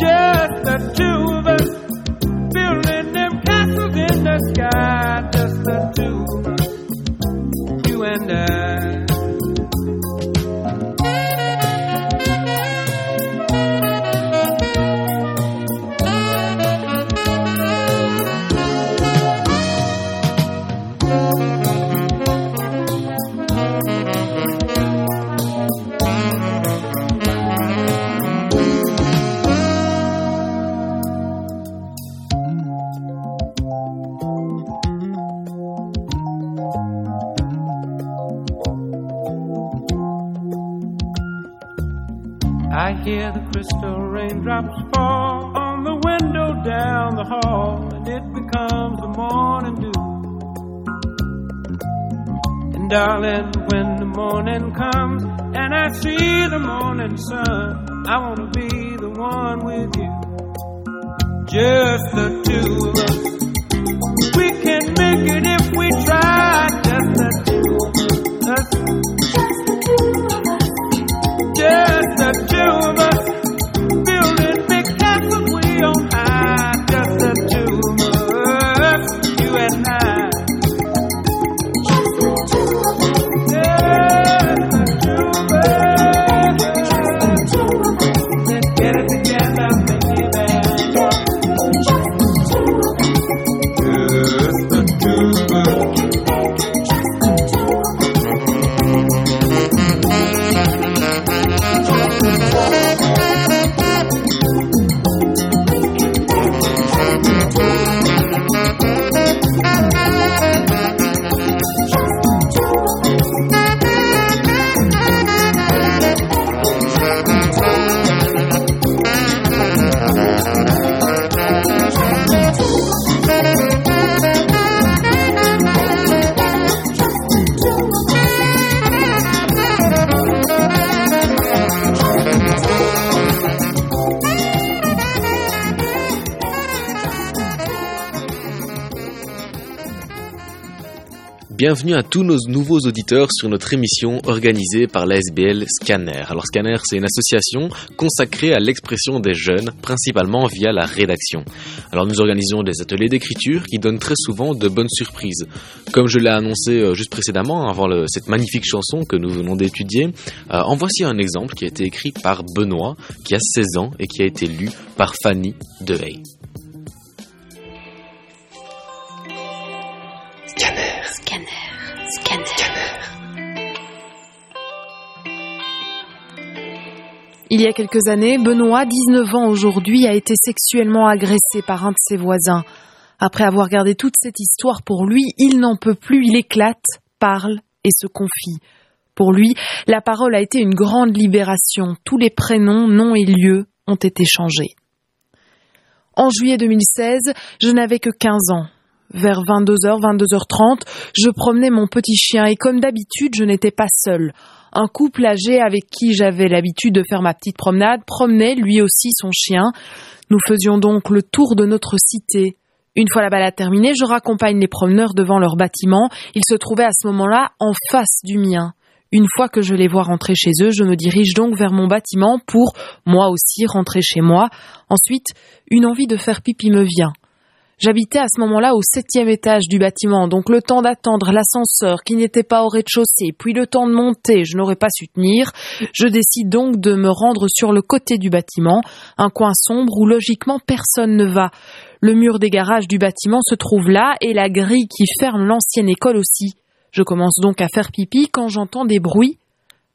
Just the two of us. Building them castles in the sky, just the two of us. Darling, when the morning comes and I see the morning sun, I wanna be the one with you. Just the two of us. We can make it if we try. Just the two of us. Bienvenue à tous nos nouveaux auditeurs sur notre émission organisée par l'ASBL Scanner. Alors Scanner, c'est une association consacrée à l'expression des jeunes, principalement via la rédaction. Alors nous organisons des ateliers d'écriture qui donnent très souvent de bonnes surprises. Comme je l'ai annoncé euh, juste précédemment, avant cette magnifique chanson que nous venons d'étudier, euh, en voici un exemple qui a été écrit par Benoît, qui a 16 ans et qui a été lu par Fanny Dehey. Il y a quelques années, Benoît, 19 ans aujourd'hui, a été sexuellement agressé par un de ses voisins. Après avoir gardé toute cette histoire pour lui, il n'en peut plus, il éclate, parle et se confie. Pour lui, la parole a été une grande libération. Tous les prénoms, noms et lieux ont été changés. En juillet 2016, je n'avais que 15 ans. Vers 22h, 22h30, je promenais mon petit chien et comme d'habitude, je n'étais pas seule. Un couple âgé avec qui j'avais l'habitude de faire ma petite promenade promenait lui aussi son chien. Nous faisions donc le tour de notre cité. Une fois la balade terminée, je raccompagne les promeneurs devant leur bâtiment. Ils se trouvaient à ce moment-là en face du mien. Une fois que je les vois rentrer chez eux, je me dirige donc vers mon bâtiment pour, moi aussi, rentrer chez moi. Ensuite, une envie de faire pipi me vient. J'habitais à ce moment-là au septième étage du bâtiment, donc le temps d'attendre l'ascenseur qui n'était pas au rez-de-chaussée, puis le temps de monter, je n'aurais pas su tenir. Je décide donc de me rendre sur le côté du bâtiment, un coin sombre où logiquement personne ne va. Le mur des garages du bâtiment se trouve là et la grille qui ferme l'ancienne école aussi. Je commence donc à faire pipi quand j'entends des bruits.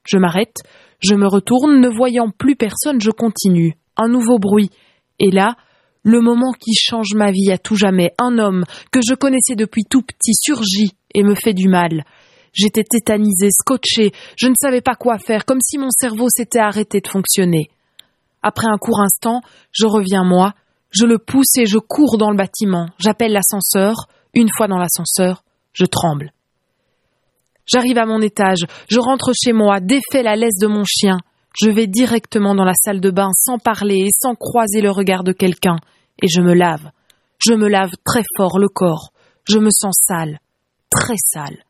Je m'arrête, je me retourne, ne voyant plus personne, je continue. Un nouveau bruit. Et là, le moment qui change ma vie à tout jamais, un homme que je connaissais depuis tout petit surgit et me fait du mal. J'étais tétanisée, scotchée, je ne savais pas quoi faire, comme si mon cerveau s'était arrêté de fonctionner. Après un court instant, je reviens moi, je le pousse et je cours dans le bâtiment. J'appelle l'ascenseur. Une fois dans l'ascenseur, je tremble. J'arrive à mon étage, je rentre chez moi, défais la laisse de mon chien. Je vais directement dans la salle de bain sans parler et sans croiser le regard de quelqu'un, et je me lave. Je me lave très fort le corps. Je me sens sale, très sale.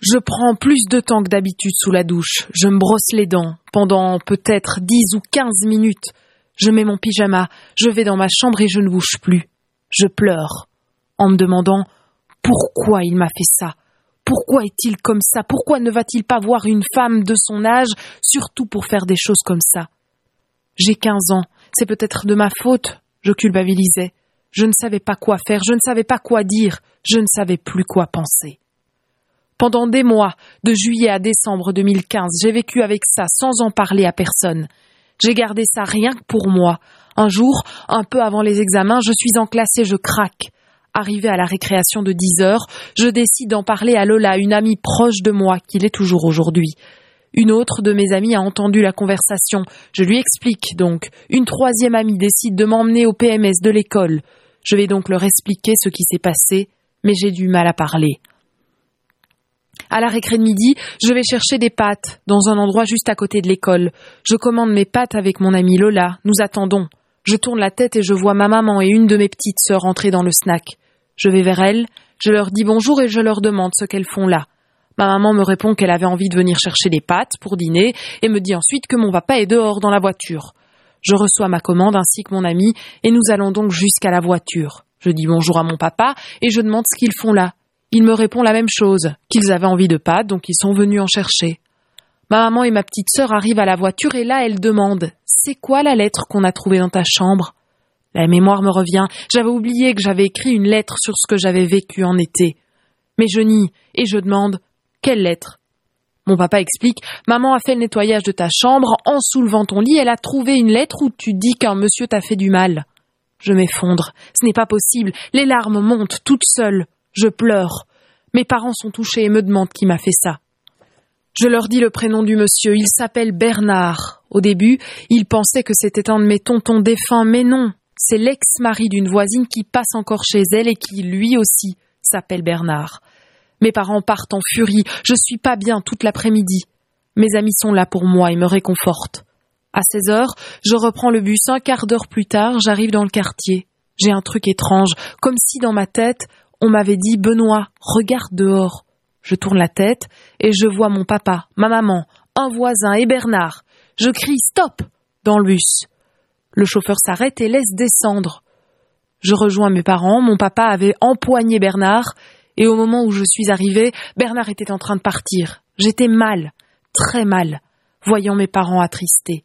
Je prends plus de temps que d'habitude sous la douche. Je me brosse les dents pendant peut-être dix ou quinze minutes. Je mets mon pyjama, je vais dans ma chambre et je ne bouge plus. Je pleure, en me demandant pourquoi il m'a fait ça. Pourquoi est-il comme ça? Pourquoi ne va-t-il pas voir une femme de son âge, surtout pour faire des choses comme ça? J'ai quinze ans, c'est peut-être de ma faute, je culpabilisais. Je ne savais pas quoi faire, je ne savais pas quoi dire, je ne savais plus quoi penser. Pendant des mois, de juillet à décembre 2015, j'ai vécu avec ça sans en parler à personne. J'ai gardé ça rien que pour moi. Un jour, un peu avant les examens, je suis en classe et je craque. Arrivé à la récréation de 10 heures, je décide d'en parler à Lola, une amie proche de moi, qui l'est toujours aujourd'hui. Une autre de mes amies a entendu la conversation. Je lui explique donc. Une troisième amie décide de m'emmener au PMS de l'école. Je vais donc leur expliquer ce qui s'est passé, mais j'ai du mal à parler. À la récré de midi, je vais chercher des pâtes dans un endroit juste à côté de l'école. Je commande mes pâtes avec mon amie Lola. Nous attendons. Je tourne la tête et je vois ma maman et une de mes petites sœurs entrer dans le snack. Je vais vers elles, je leur dis bonjour et je leur demande ce qu'elles font là. Ma maman me répond qu'elle avait envie de venir chercher des pâtes pour dîner et me dit ensuite que mon papa est dehors dans la voiture. Je reçois ma commande ainsi que mon ami et nous allons donc jusqu'à la voiture. Je dis bonjour à mon papa et je demande ce qu'ils font là. Il me répond la même chose, qu'ils avaient envie de pâtes donc ils sont venus en chercher. Ma maman et ma petite sœur arrivent à la voiture et là elles demandent C'est quoi la lettre qu'on a trouvée dans ta chambre? La mémoire me revient. J'avais oublié que j'avais écrit une lettre sur ce que j'avais vécu en été. Mais je nie et je demande Quelle lettre? Mon papa explique Maman a fait le nettoyage de ta chambre. En soulevant ton lit, elle a trouvé une lettre où tu dis qu'un monsieur t'a fait du mal. Je m'effondre. Ce n'est pas possible. Les larmes montent toutes seules. Je pleure. Mes parents sont touchés et me demandent qui m'a fait ça. Je leur dis le prénom du monsieur. Il s'appelle Bernard. Au début, ils pensaient que c'était un de mes tontons défunts, mais non. C'est l'ex-mari d'une voisine qui passe encore chez elle et qui, lui aussi, s'appelle Bernard. Mes parents partent en furie. Je suis pas bien toute l'après-midi. Mes amis sont là pour moi et me réconfortent. À 16 heures, je reprends le bus. Un quart d'heure plus tard, j'arrive dans le quartier. J'ai un truc étrange, comme si dans ma tête, on m'avait dit Benoît, regarde dehors. Je tourne la tête et je vois mon papa, ma maman, un voisin et Bernard. Je crie Stop dans le bus. Le chauffeur s'arrête et laisse descendre. Je rejoins mes parents, mon papa avait empoigné Bernard, et au moment où je suis arrivée, Bernard était en train de partir. J'étais mal, très mal, voyant mes parents attristés.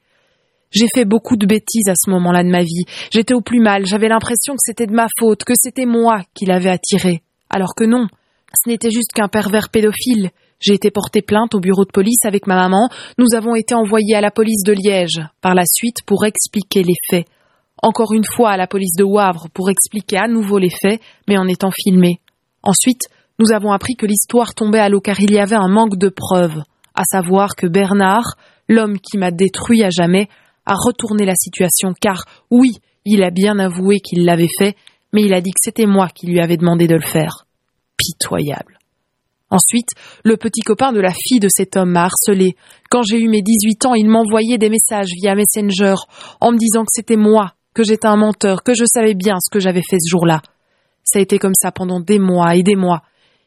J'ai fait beaucoup de bêtises à ce moment-là de ma vie. J'étais au plus mal, j'avais l'impression que c'était de ma faute, que c'était moi qui l'avais attiré. Alors que non, ce n'était juste qu'un pervers pédophile. J'ai été porté plainte au bureau de police avec ma maman. Nous avons été envoyés à la police de Liège par la suite pour expliquer les faits. Encore une fois à la police de Wavre pour expliquer à nouveau les faits, mais en étant filmés. Ensuite, nous avons appris que l'histoire tombait à l'eau car il y avait un manque de preuves, à savoir que Bernard, l'homme qui m'a détruit à jamais, a retourné la situation car, oui, il a bien avoué qu'il l'avait fait, mais il a dit que c'était moi qui lui avais demandé de le faire. Pitoyable. Ensuite, le petit copain de la fille de cet homme m'a harcelé. Quand j'ai eu mes 18 ans, il m'envoyait des messages via Messenger en me disant que c'était moi, que j'étais un menteur, que je savais bien ce que j'avais fait ce jour-là. Ça a été comme ça pendant des mois et des mois.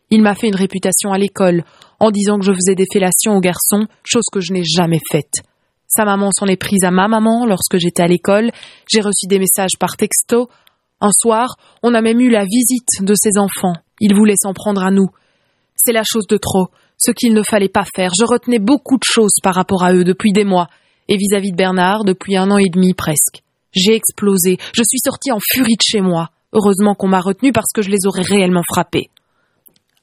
Il m'a fait une réputation à l'école en disant que je faisais des fellations aux garçons, chose que je n'ai jamais faite. Sa maman s'en est prise à ma maman lorsque j'étais à l'école. J'ai reçu des messages par texto. Un soir, on a même eu la visite de ses enfants. Il voulait s'en prendre à nous. C'est la chose de trop, ce qu'il ne fallait pas faire. Je retenais beaucoup de choses par rapport à eux depuis des mois, et vis-à-vis de Bernard depuis un an et demi presque. J'ai explosé, je suis sortie en furie de chez moi. Heureusement qu'on m'a retenu parce que je les aurais réellement frappés.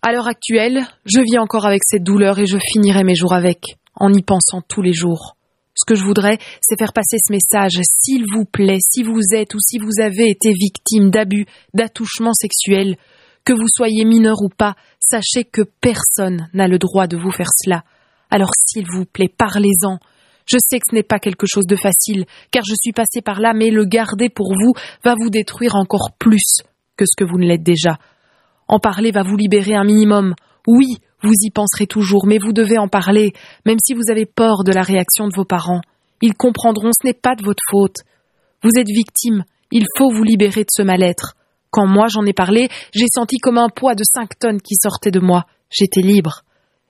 À l'heure actuelle, je vis encore avec cette douleur et je finirai mes jours avec. en y pensant tous les jours. Ce que je voudrais, c'est faire passer ce message. S'il vous plaît, si vous êtes ou si vous avez été victime d'abus, d'attouchements sexuels, que vous soyez mineur ou pas, sachez que personne n'a le droit de vous faire cela. Alors s'il vous plaît, parlez-en. Je sais que ce n'est pas quelque chose de facile, car je suis passé par là, mais le garder pour vous va vous détruire encore plus que ce que vous ne l'êtes déjà. En parler va vous libérer un minimum. Oui, vous y penserez toujours, mais vous devez en parler, même si vous avez peur de la réaction de vos parents. Ils comprendront, ce n'est pas de votre faute. Vous êtes victime, il faut vous libérer de ce mal-être. Quand moi j'en ai parlé, j'ai senti comme un poids de cinq tonnes qui sortait de moi. J'étais libre.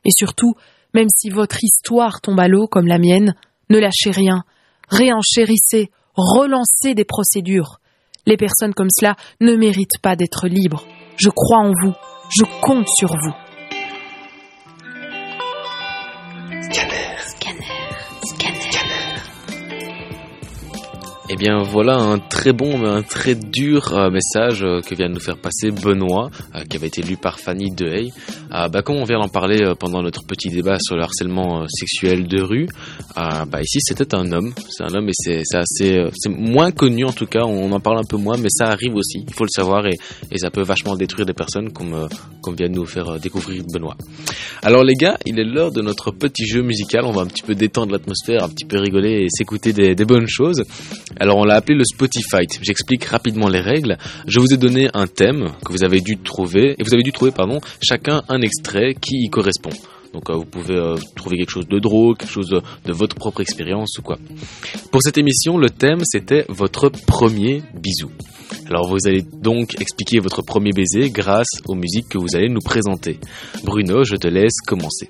Et surtout, même si votre histoire tombe à l'eau comme la mienne, ne lâchez rien, réenchérissez, relancez des procédures. Les personnes comme cela ne méritent pas d'être libres. Je crois en vous, je compte sur vous. Eh bien voilà un très bon un très dur euh, message euh, que vient de nous faire passer Benoît, euh, qui avait été lu par Fanny Dehey. bah, comme on vient d'en parler pendant notre petit débat sur le harcèlement sexuel de rue, bah, ici c'était un homme, c'est un homme et c'est assez, c'est moins connu en tout cas, on en parle un peu moins, mais ça arrive aussi, il faut le savoir et, ça peut vachement détruire des personnes comme, comme vient de nous faire découvrir Benoît. Alors les gars, il est l'heure de notre petit jeu musical, on va un petit peu détendre l'atmosphère, un petit peu rigoler et s'écouter des bonnes choses. Alors on l'a appelé le Spotify. J'explique rapidement les règles. Je vous ai donné un thème que vous avez dû trouver et vous avez dû trouver pardon chacun un extrait qui y correspond. Donc euh, vous pouvez euh, trouver quelque chose de drôle, quelque chose de, de votre propre expérience ou quoi. Pour cette émission, le thème c'était votre premier bisou. Alors vous allez donc expliquer votre premier baiser grâce aux musiques que vous allez nous présenter. Bruno, je te laisse commencer.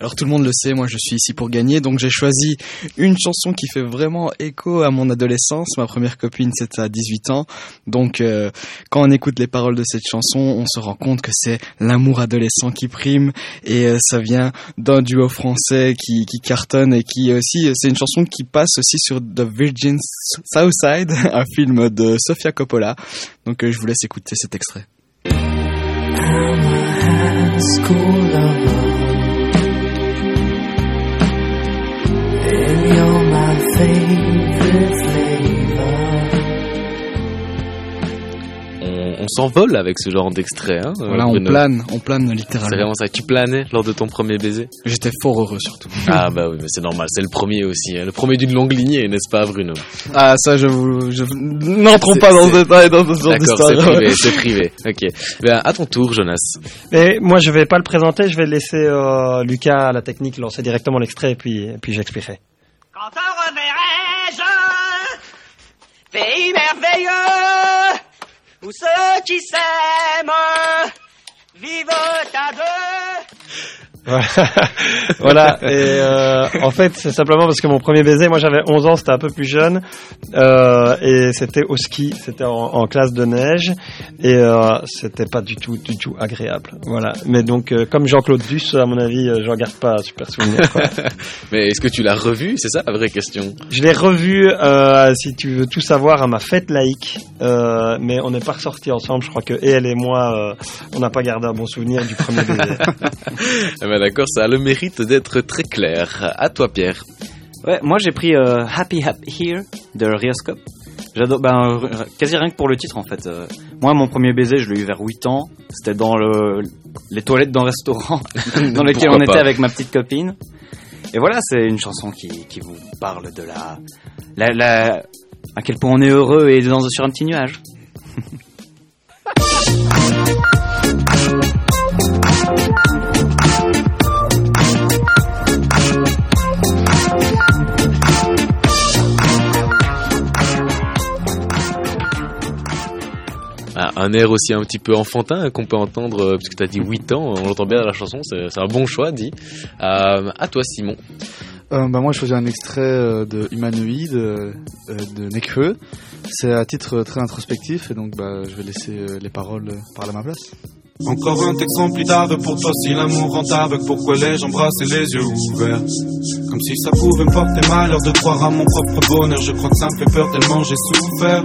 Alors tout le monde le sait, moi je suis ici pour gagner, donc j'ai choisi une chanson qui fait vraiment écho à mon adolescence. Ma première copine c'était à 18 ans, donc euh, quand on écoute les paroles de cette chanson, on se rend compte que c'est l'amour adolescent qui prime et euh, ça vient d'un duo français qui, qui cartonne et qui aussi, c'est une chanson qui passe aussi sur The Virgin Southside, un film de Sofia Coppola. Donc euh, je vous laisse écouter cet extrait. On s'envole avec ce genre d'extrait. Hein, voilà, on plane, on plane littéralement. C'est vraiment ça. Tu planais lors de ton premier baiser J'étais fort heureux surtout. Ah bah oui, mais c'est normal, c'est le premier aussi. Hein. Le premier d'une longue lignée, n'est-ce pas, Bruno? Ah ça, je vous, je n'entrons pas dans le détail dans ce genre d'histoire. D'accord, c'est privé, c'est privé. Ok. Ben, à ton tour, Jonas. Mais moi, je vais pas le présenter. Je vais laisser euh, Lucas à la technique lancer directement l'extrait et puis, et puis j'expliquerai. Quand on reverrai-je pays merveilleux où ceux qui s'aiment vivent à deux. voilà. Et euh, en fait, c'est simplement parce que mon premier baiser, moi j'avais 11 ans, c'était un peu plus jeune, euh, et c'était au ski, c'était en, en, classe de neige, et euh, c'était pas du tout, du tout agréable. Voilà. Mais donc, euh, comme Jean-Claude Duss, à mon avis, euh, j'en garde pas un super souvenir. Mais est-ce que tu l'as revu? C'est ça la vraie question. Je l'ai revu, euh, si tu veux tout savoir, à ma fête laïque, mais on n'est pas ressortis ensemble. Je crois que et elle et moi, on n'a pas gardé un bon souvenir du premier baiser. D'accord, ça a le mérite d'être très clair. À toi, Pierre. Ouais, moi j'ai pris euh, Happy Happy Here de Rioscope. J'adore, ben, quasi rien que pour le titre en fait. Euh, moi, mon premier baiser, je l'ai eu vers 8 ans. C'était dans le, les toilettes d'un restaurant dans lequel on était avec ma petite copine. Et voilà, c'est une chanson qui, qui vous parle de la, la, la, à quel point on est heureux et dans, sur un petit nuage. un air aussi un petit peu enfantin qu'on peut entendre, euh, puisque tu as dit 8 ans, on l'entend bien dans la chanson, c'est un bon choix, dit. Euh, à toi, Simon. Euh, bah moi, je faisais un extrait euh, de Humanoïde euh, de Nekfeu. C'est à titre très introspectif, et donc bah, je vais laisser les paroles parler à ma place. Encore un texte rempli d'aveux pour toi si l'amour rend aveugle Pourquoi les j'embrasse les yeux ouverts? Comme si ça pouvait me porter malheur de croire à mon propre bonheur Je crois que ça me fait peur tellement j'ai souffert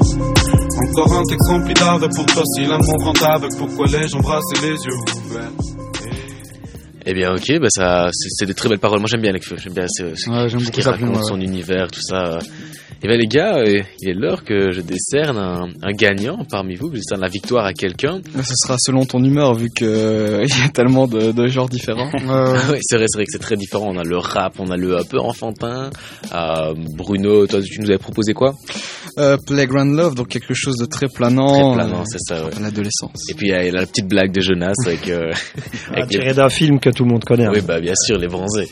Encore un texte rempli d'aveux pour toi si l'amour rend aveugle Pourquoi les j'embrasse les yeux ouverts Eh bien, ok, bah ça, c'est des très belles paroles. Moi, j'aime bien Nekfeu. J'aime bien ce, ce, Ouais, ce qu'il sa raconte, ouais. son univers, tout ça. Eh bien, les gars, euh, il est l'heure que je décerne un, un gagnant parmi vous. Je décerne la victoire à quelqu'un. Ce sera selon ton humeur, vu que euh, y a tellement de, de genres différents. oui, c'est vrai, c'est vrai que c'est très différent. On a le rap, on a le un peu enfantin. Euh, Bruno, toi, tu nous avais proposé quoi? Euh, Playground Love, donc quelque chose de très planant. Très planant, euh, c'est ça, ouais. L'adolescence. Et puis, il y a la petite blague de Jonas avec... Euh, Ah, tiré d'un film que tout le monde connaît. hein. Oui, bah, bien sûr, les bronzés.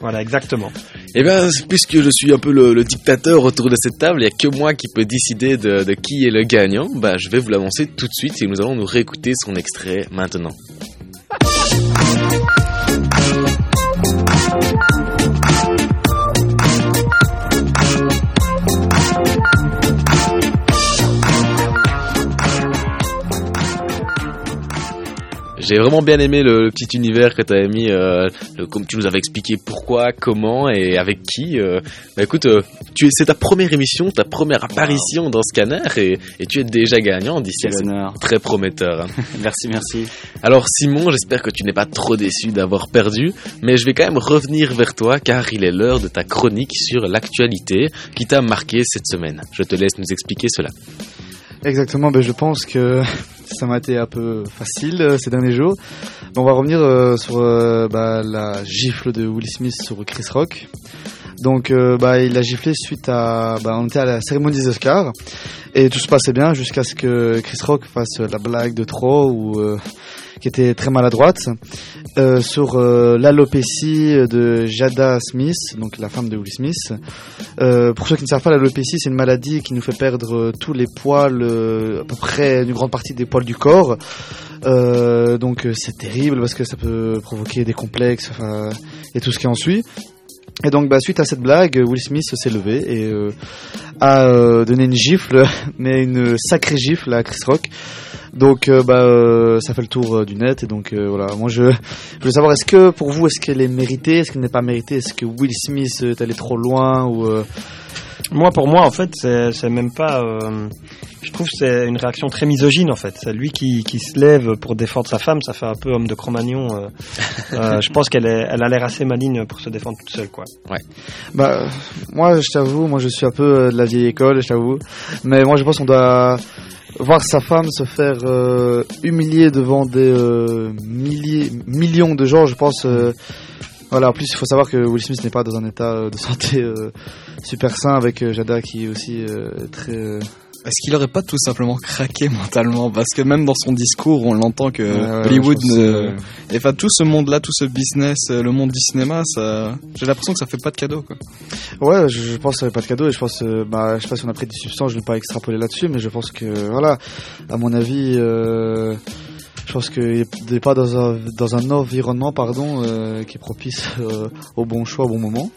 Voilà, exactement. Eh bien, puisque je suis un peu le, le dictateur autour de cette table, il n'y a que moi qui peux décider de, de qui est le gagnant. Bah, je vais vous l'annoncer tout de suite et nous allons nous réécouter son extrait maintenant. J'ai vraiment bien aimé le, le petit univers que tu avais mis, euh, le- comme tu nous avais expliqué pourquoi, comment et avec qui. euh. Bah écoute, euh, tu c'est ta première émission, ta première apparition dans Scanner et, et tu es déjà gagnant d'ici. C'est honneur. Très prometteur. hein. Merci, merci. Alors Simon, j'espère que tu n'es pas trop déçu d'avoir perdu, mais je vais quand même revenir vers toi car il est l'heure de ta chronique sur l'actualité qui t'a marqué cette semaine. Je te laisse nous expliquer cela. Exactement, ben je pense que ça m'a été un peu facile euh, ces derniers jours. On va revenir euh, sur euh, bah, la gifle de Will Smith sur Chris Rock. Donc euh, bah, il a giflé suite à... Bah, on était à la cérémonie des Oscars et tout se passait bien jusqu'à ce que Chris Rock fasse la blague de trop euh, qui était très maladroite euh, sur l'alopécie de Jada Smith, donc la femme de Will Smith. Pour ceux qui ne savent pas, l'alopécie, c'est une maladie qui nous fait perdre tous les poils, à peu près une grande partie des poils du corps. Donc c'est terrible parce que ça peut provoquer des complexes et tout ce qui en suit. Et donc, bah, suite à cette blague, Will Smith s'est levé et euh, a euh, donné une gifle, mais une sacrée gifle à Chris Rock. Donc, euh, bah, ça fait le tour du net. Et donc, voilà. Moi, je, je veux savoir, est-ce que pour vous, est-ce qu'elle est méritée, est-ce qu'elle n'est pas méritée, est-ce que Will Smith est allé trop loin ou Moi, pour moi, en fait, c'est même pas. euh, je trouve que c'est une réaction très misogyne, en fait. C'est lui qui, qui se lève pour défendre sa femme. Ça fait un peu homme de Cro-Magnon. euh. Euh, je pense qu'elle elle a l'air assez maligne pour se défendre toute seule, quoi. Ouais. Bah, moi, je t'avoue, moi, je suis un peu euh, de la vieille école, je t'avoue. Mais moi, je pense qu'on doit voir sa femme se faire euh, humilier devant des euh, milliers, millions de gens, je pense. Voilà, en plus, il faut savoir que Will Smith n'est pas dans un état euh, de santé euh, super sain avec euh, Jada qui est aussi euh, très... euh, Est-ce qu'il aurait pas tout simplement craqué mentalement? Parce que même dans son discours, on l'entend que Ouais, Hollywood, et enfin tout ce monde-là, tout ce business, le monde du cinéma, ça, j'ai l'impression que ça fait pas de cadeau. Quoi. Ouais, je, pense qu'il n'y avait pas de cadeau et je pense, bah, je sais pas si on a pris des substances, je ne vais pas extrapoler là-dessus, mais je pense que, voilà, à mon avis, euh, je pense qu'il n'est pas dans un, dans un environnement, pardon, euh, qui est propice euh, au bon choix, au bon moment.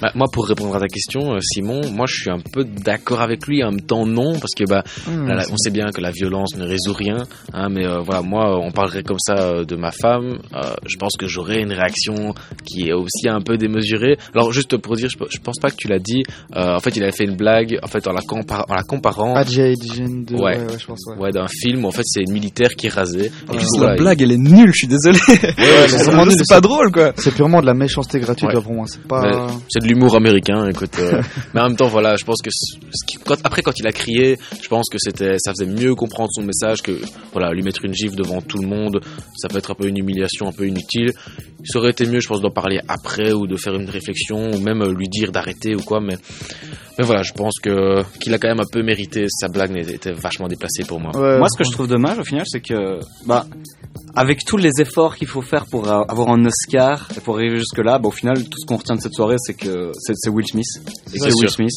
Bah, moi, pour répondre à ta question, euh, Simon, moi je suis un peu d'accord avec lui, en même temps non, parce que bah, là, là, c'est- on sait bien que la violence ne résout rien, hein, mais euh, voilà, moi, on parlerait comme ça euh, de ma femme, euh, je pense que j'aurais une réaction qui est aussi un peu démesurée. Alors, juste pour dire, je, je pense pas que tu l'as dit, euh, en fait, il avait fait une blague, en fait, en la, compar- en la comparant. Adjay Dijen de- Ouais. ouais, ouais, je pense, ouais. Ouais, d'un film où en fait c'est une militaire qui est rasée. En Et la blague, elle est nulle. Je suis désolé. Ouais, c'est pas drôle, quoi. C'est purement de la méchanceté gratuite, Ouais. là, pour moi. C'est pas. Mais C'est de l'humour américain, écoute. euh, mais en même temps, voilà, je pense que ce ce qui- quand- après, quand il a crié, je pense que c'était, ça faisait mieux comprendre son message que, voilà, lui mettre une gifle devant tout le monde, ça peut être un peu une humiliation, un peu inutile. Ça aurait été mieux, je pense, d'en parler après ou de faire une réflexion ou même euh, lui dire d'arrêter ou quoi. Mais, mais voilà, je pense que qu'il a quand même un peu mérité. Sa blague était vachement déplacée pour moi. Ouais, Moi, ce que je trouve dommage, au final, c'est que, bah, avec tous les efforts qu'il faut faire pour avoir un Oscar et pour arriver jusque-là, bah, au final, tout ce qu'on retient de cette soirée, c'est que c'est Will Smith. Et C'est Will. Smith.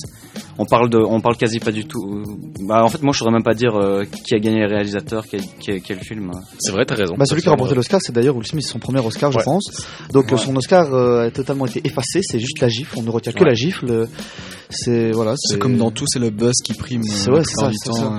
On parle de, on parle quasi pas du tout. Bah, en fait, moi, je saurais même pas dire euh, qui a gagné le réalisateur, qui a, qui a- quel film. C'est vrai, t'as raison. Bah, celui qui a remporté l'Oscar, c'est d'ailleurs Will Smith, son premier Oscar, je Ouais. pense. Donc Ouais. son Oscar euh, a totalement été effacé, c'est juste la gifle, on ne retient que Ouais. la gifle. C'est voilà, C'est comme dans tout, c'est le buzz qui prime. C'est- euh, ouais, la c'est ça,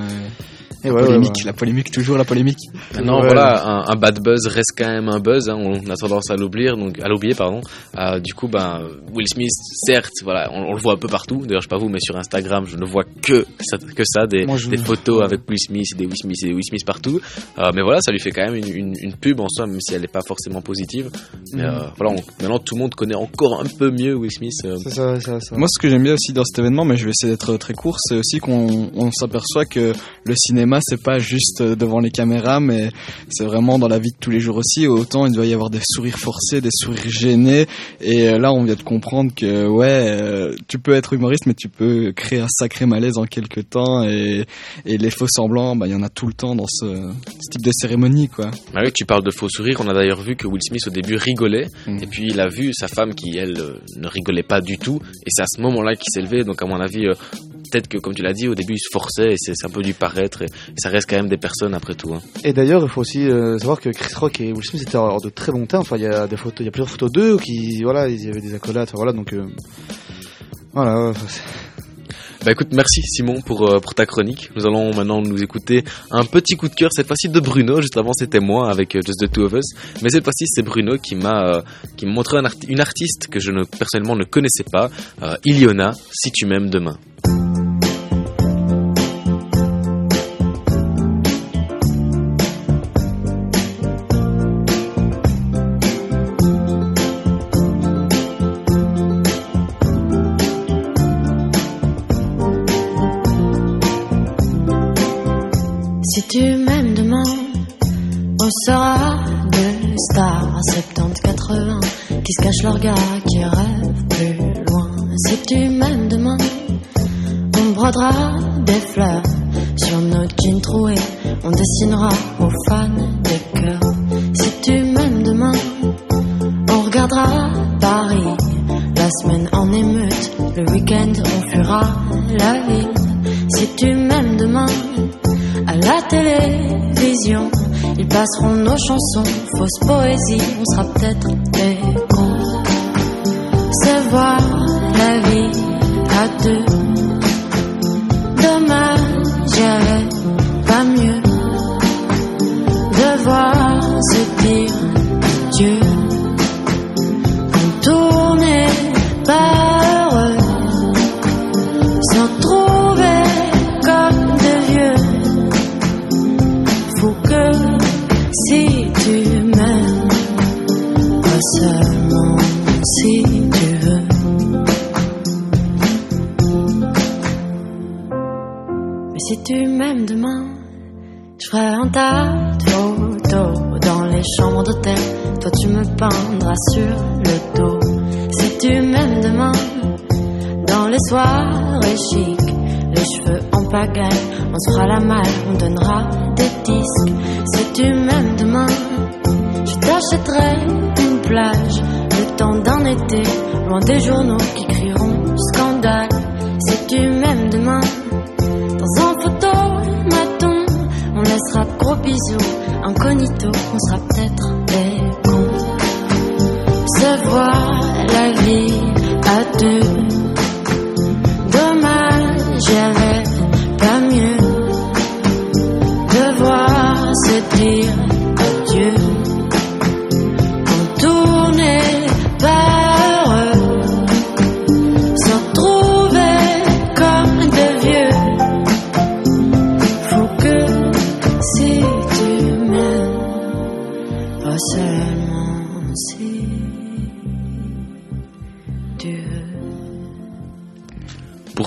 La ouais, polémique, ouais. la polémique, toujours la polémique. Maintenant, Ouais. voilà, un, un bad buzz reste quand même un buzz. hein, on a tendance à l'oublier, donc à l'oublier, pardon. Euh, du coup, ben Will Smith, certes, voilà, on, on le voit un peu partout. D'ailleurs, je sais pas vous, mais sur Instagram, je ne vois que ça, que ça, des, Moi, je- des photos avec Will Smith, des Will Smith et des Will Smith partout. Euh, mais voilà, ça lui fait quand même une, une, une pub en soi, même si elle n'est pas forcément positive. Mais euh, voilà, on- maintenant tout le monde connaît encore un peu mieux Will Smith. euh, C'est ça, c'est ça, ça. Moi, ce que j'aime bien aussi dans cet événement, mais je vais essayer d'être très court, c'est aussi qu'on on s'aperçoit que le cinéma, c'est pas juste devant les caméras, mais c'est vraiment dans la vie de tous les jours aussi. Autant il doit y avoir des sourires forcés, des sourires gênés, et euh, là, on vient de comprendre que ouais, euh, tu peux être humoriste, mais tu peux créer un sacré malaise en quelques temps, et, et les faux semblants, bah, il y en a tout le temps dans ce, ce type de cérémonie, quoi. Ah oui, tu parles de faux sourires. On a d'ailleurs vu que Will Smith au début rigolait, Mm. et puis il a vu sa femme qui elle euh, ne rigolait pas du tout, et c'est à ce moment-là qu'il s'est levé. Donc à mon avis, euh, peut-être que comme tu l'as dit au début, il se forçait, et c'est un peu du paraître, et, ça reste quand même des personnes après tout. hein. Et d'ailleurs, il faut aussi euh, savoir que Chris Rock et Will Smith étaient hors de très longtemps. Enfin, il y a des photos, il y a plusieurs photos d'eux qui, voilà, ils y avaient des accolades. Enfin, voilà, donc euh, voilà. Bah écoute, merci Simon pour, euh, pour ta chronique. Nous allons maintenant nous écouter un petit coup de cœur, cette fois-ci de Bruno. Juste avant, c'était moi avec euh, Just the Two of Us. Mais cette fois-ci, c'est Bruno qui m'a euh, qui m'a montré un une artiste que je ne, personnellement ne connaissais pas, Iliona, Si tu m'aimes demain. Sur nos jeans troués, on dessinera aux fans des cœurs. Si tu m'aimes demain, on regardera Paris, la semaine en émeute, le week-end on fera la ville. Si tu m'aimes demain, à la télévision, ils passeront nos chansons, fausse poésie, on sera peut-être seulement si tu veux. Mais si tu m'aimes demain, je ferai un tas de photos dans les chambres d'hôtel. Toi tu me peindras sur le dos. Si tu m'aimes demain, dans les soirées chic, les cheveux en pagaille, on se fera la malle, on donnera des disques. Si tu m'aimes demain, je t'achèterai le temps d'un été, loin des journaux qui crieront scandale. Si tu m'aimes demain, dans un photomaton, on laissera de gros bisous, incognito, on sera peut-être des cons. Se voir la vie à deux. Dommage, j'avais pas mieux. Devoir se dire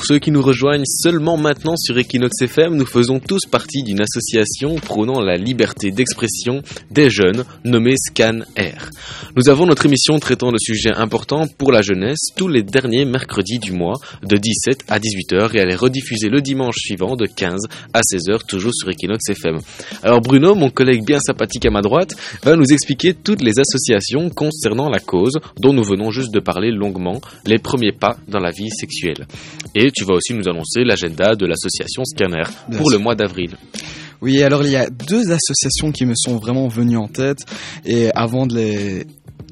Pour ceux qui nous rejoignent seulement maintenant sur Equinox FM, nous faisons tous partie d'une association prônant la liberté d'expression des jeunes nommée Scan Air. Nous avons notre émission traitant de sujets importants pour la jeunesse tous les derniers mercredis du mois de 17 à 18h et elle est rediffusée le dimanche suivant de 15 à 16h toujours sur Equinox FM. Alors Bruno, mon collègue bien sympathique à ma droite, va nous expliquer toutes les associations concernant la cause dont nous venons juste de parler longuement, les premiers pas dans la vie sexuelle. Et tu vas aussi nous annoncer l'agenda de l'association Scanner Bien pour sûr. le mois d'avril. Oui, alors il y a deux associations qui me sont vraiment venues en tête et avant de les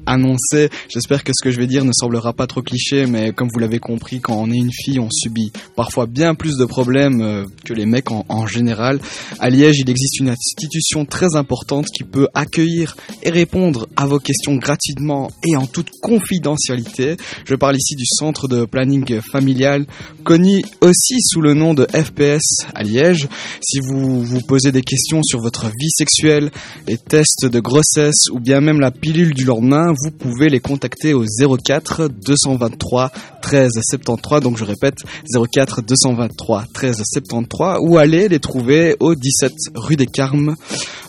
annoncé. J'espère que ce que je vais dire ne semblera pas trop cliché, mais comme vous l'avez compris, quand on est une fille, on subit parfois bien plus de problèmes euh, que les mecs en, en général. À Liège, il existe une institution très importante qui peut accueillir et répondre à vos questions gratuitement et en toute confidentialité. Je parle ici du centre de planning familial, connu aussi sous le nom de FPS à Liège. Si vous vous posez des questions sur votre vie sexuelle, les tests de grossesse ou bien même la pilule du lendemain, vous pouvez les contacter au 04 223 13 73. Donc je répète 04 223 13 73 ou allez les trouver au 17 rue des Carmes,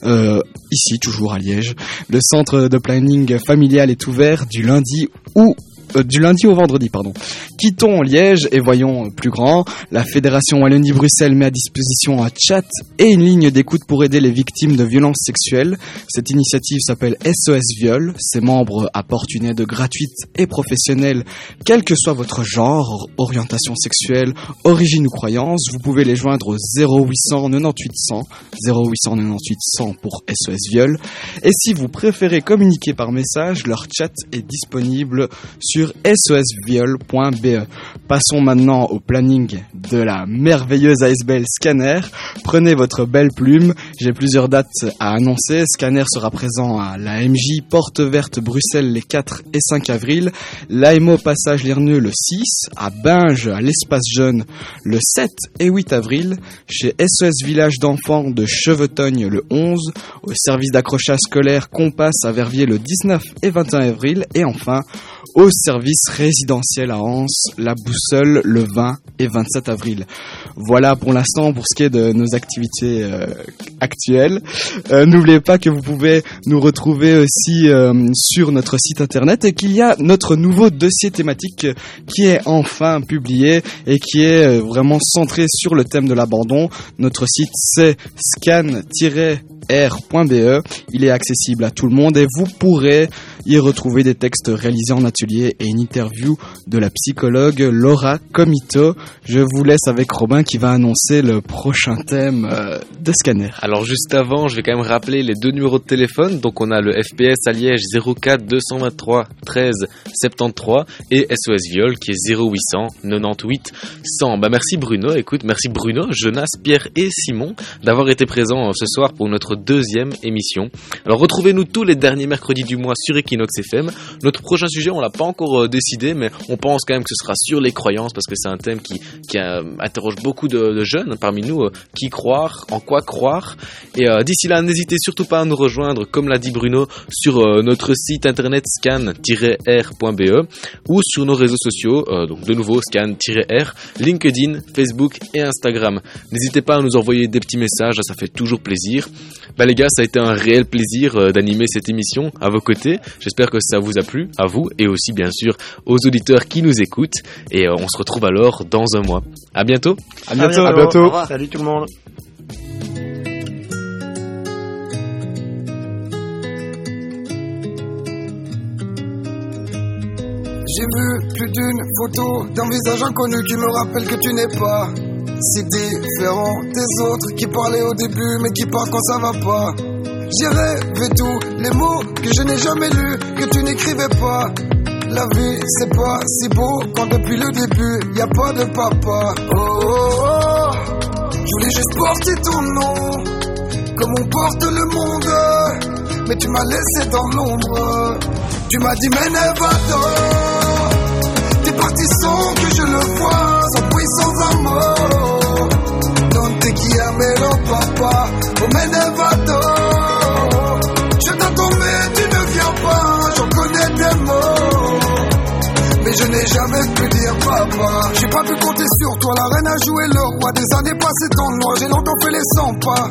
euh, ici toujours à Liège. Le centre de planning familial est ouvert du lundi ou euh, du lundi au vendredi, pardon. Quittons Liège et voyons plus grand. La Fédération Wallonie-Bruxelles met à disposition un chat et une ligne d'écoute pour aider les victimes de violences sexuelles. Cette initiative s'appelle SOS Viol. Ses membres apportent une aide gratuite et professionnelle, quel que soit votre genre, orientation sexuelle, origine ou croyance. Vous pouvez les joindre au 0800 98 100, 0800 98 100 pour SOS Viol. Et si vous préférez communiquer par message, leur chat est disponible sur sosviol.be. Passons maintenant au planning de la merveilleuse ASBL Scanner. Prenez votre belle plume. J'ai plusieurs dates à annoncer. Scanner sera présent à la MJ Porte Verte Bruxelles les 4 et 5 avril. L'AMO Passage Lirneux le 6. À Binge à l'Espace Jeune le 7 et 8 avril. Chez SOS Village d'enfants de Chevetogne le 11. Au service d'accrochage scolaire Compass à Verviers le 19 et 21 avril. Et enfin, au service résidentiel à Anse, la boussole le 20 et 27 avril. Voilà pour l'instant pour ce qui est de nos activités euh, actuelles. Euh, N'oubliez pas que vous pouvez nous retrouver aussi euh, sur notre site internet et qu'il y a notre nouveau dossier thématique qui est enfin publié et qui est vraiment centré sur le thème de l'abandon. Notre site c'est scan- r.be. Il est accessible à tout le monde et vous pourrez y retrouver des textes réalisés en atelier et une interview de la psychologue Laura Comito. Je vous laisse avec Robin qui va annoncer le prochain thème euh, de Scanner. Alors juste avant, je vais quand même rappeler les deux numéros de téléphone. Donc on a le FPS à Liège 04 223 13 73 et SOS Viol qui est 0800 98 100. Bah merci Bruno. Écoute, merci Bruno, Jonas, Pierre et Simon d'avoir été présents ce soir pour notre deuxième émission. Alors retrouvez-nous tous les derniers mercredis du mois sur Equinox FM. Notre prochain sujet, on l'a pas encore euh, décidé, mais on pense quand même que ce sera sur les croyances parce que c'est un thème qui, euh, interroge beaucoup de, jeunes parmi nous. euh, qui croire, en quoi croire. Et d'ici là, n'hésitez surtout pas à nous rejoindre, comme l'a dit Bruno, sur notre site internet scan-r.be ou sur nos réseaux sociaux, donc de nouveau scan-r, LinkedIn, Facebook et Instagram. N'hésitez pas à nous envoyer des petits messages, ça fait toujours plaisir. Bah les gars, ça a été un réel plaisir d'animer cette émission à vos côtés. J'espère que ça vous a plu, à vous et aussi bien sûr aux auditeurs qui nous écoutent. Et euh, on se retrouve alors dans un mois. À bientôt. À bientôt. Salut tout le monde. J'ai vu plus d'une photo d'un visage inconnu qui me rappelle que tu n'es pas si différent des autres qui parlaient au début mais qui partent quand ça va pas. J'ai rêvé tous les mots que je n'ai jamais lus, que tu n'écrivais pas. La vie c'est pas si beau quand depuis le début y a pas de papa. Oh, oh, oh. je voulais juste porter ton nom, comme on porte le monde. Mais tu m'as laissé dans l'ombre. Tu m'as dit mais ne va T'es parti sans que je le vois, sans bruit, sans amour. Non te chiamerò papa, Je n'ai jamais pu dire papa. J'ai pas pu compter sur toi, la reine a joué le roi. Des années passées dans le noir, j'ai longtemps fait les 100 pas.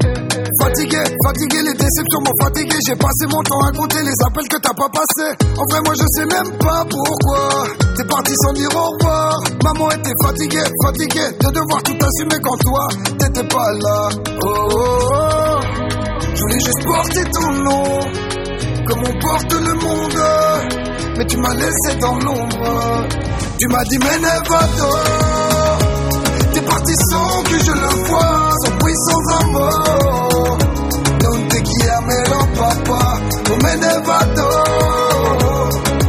Fatigué, fatigué, les déceptions m'ont fatigué. J'ai passé mon temps à compter les appels que t'as pas passés. En vrai, moi je sais même pas pourquoi. T'es parti sans dire au revoir. Maman était fatiguée, fatiguée de devoir tout assumer quand toi t'étais pas là. Oh, oh, oh. Je voulais juste porter ton nom, comme on porte le monde mais tu m'as laissé dans l'ombre. Tu m'as dit, mais t'es parti sans que je le vois, sans bruit, sans un mot. Non te quiero, papa, oh Menevado.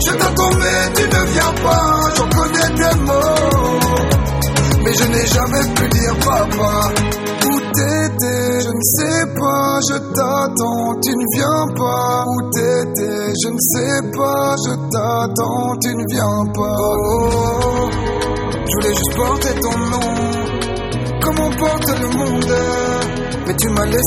Je t'attends, mais tu ne viens pas, j'en connais tes mots. Mais je n'ai jamais pu dire papa sais pas, je t'attends, tu ne viens pas. Où t'étais, je ne sais pas, je t'attends, tu ne viens pas. Je voulais juste porter ton nom, comme on porte le monde. Mais tu m'as laissé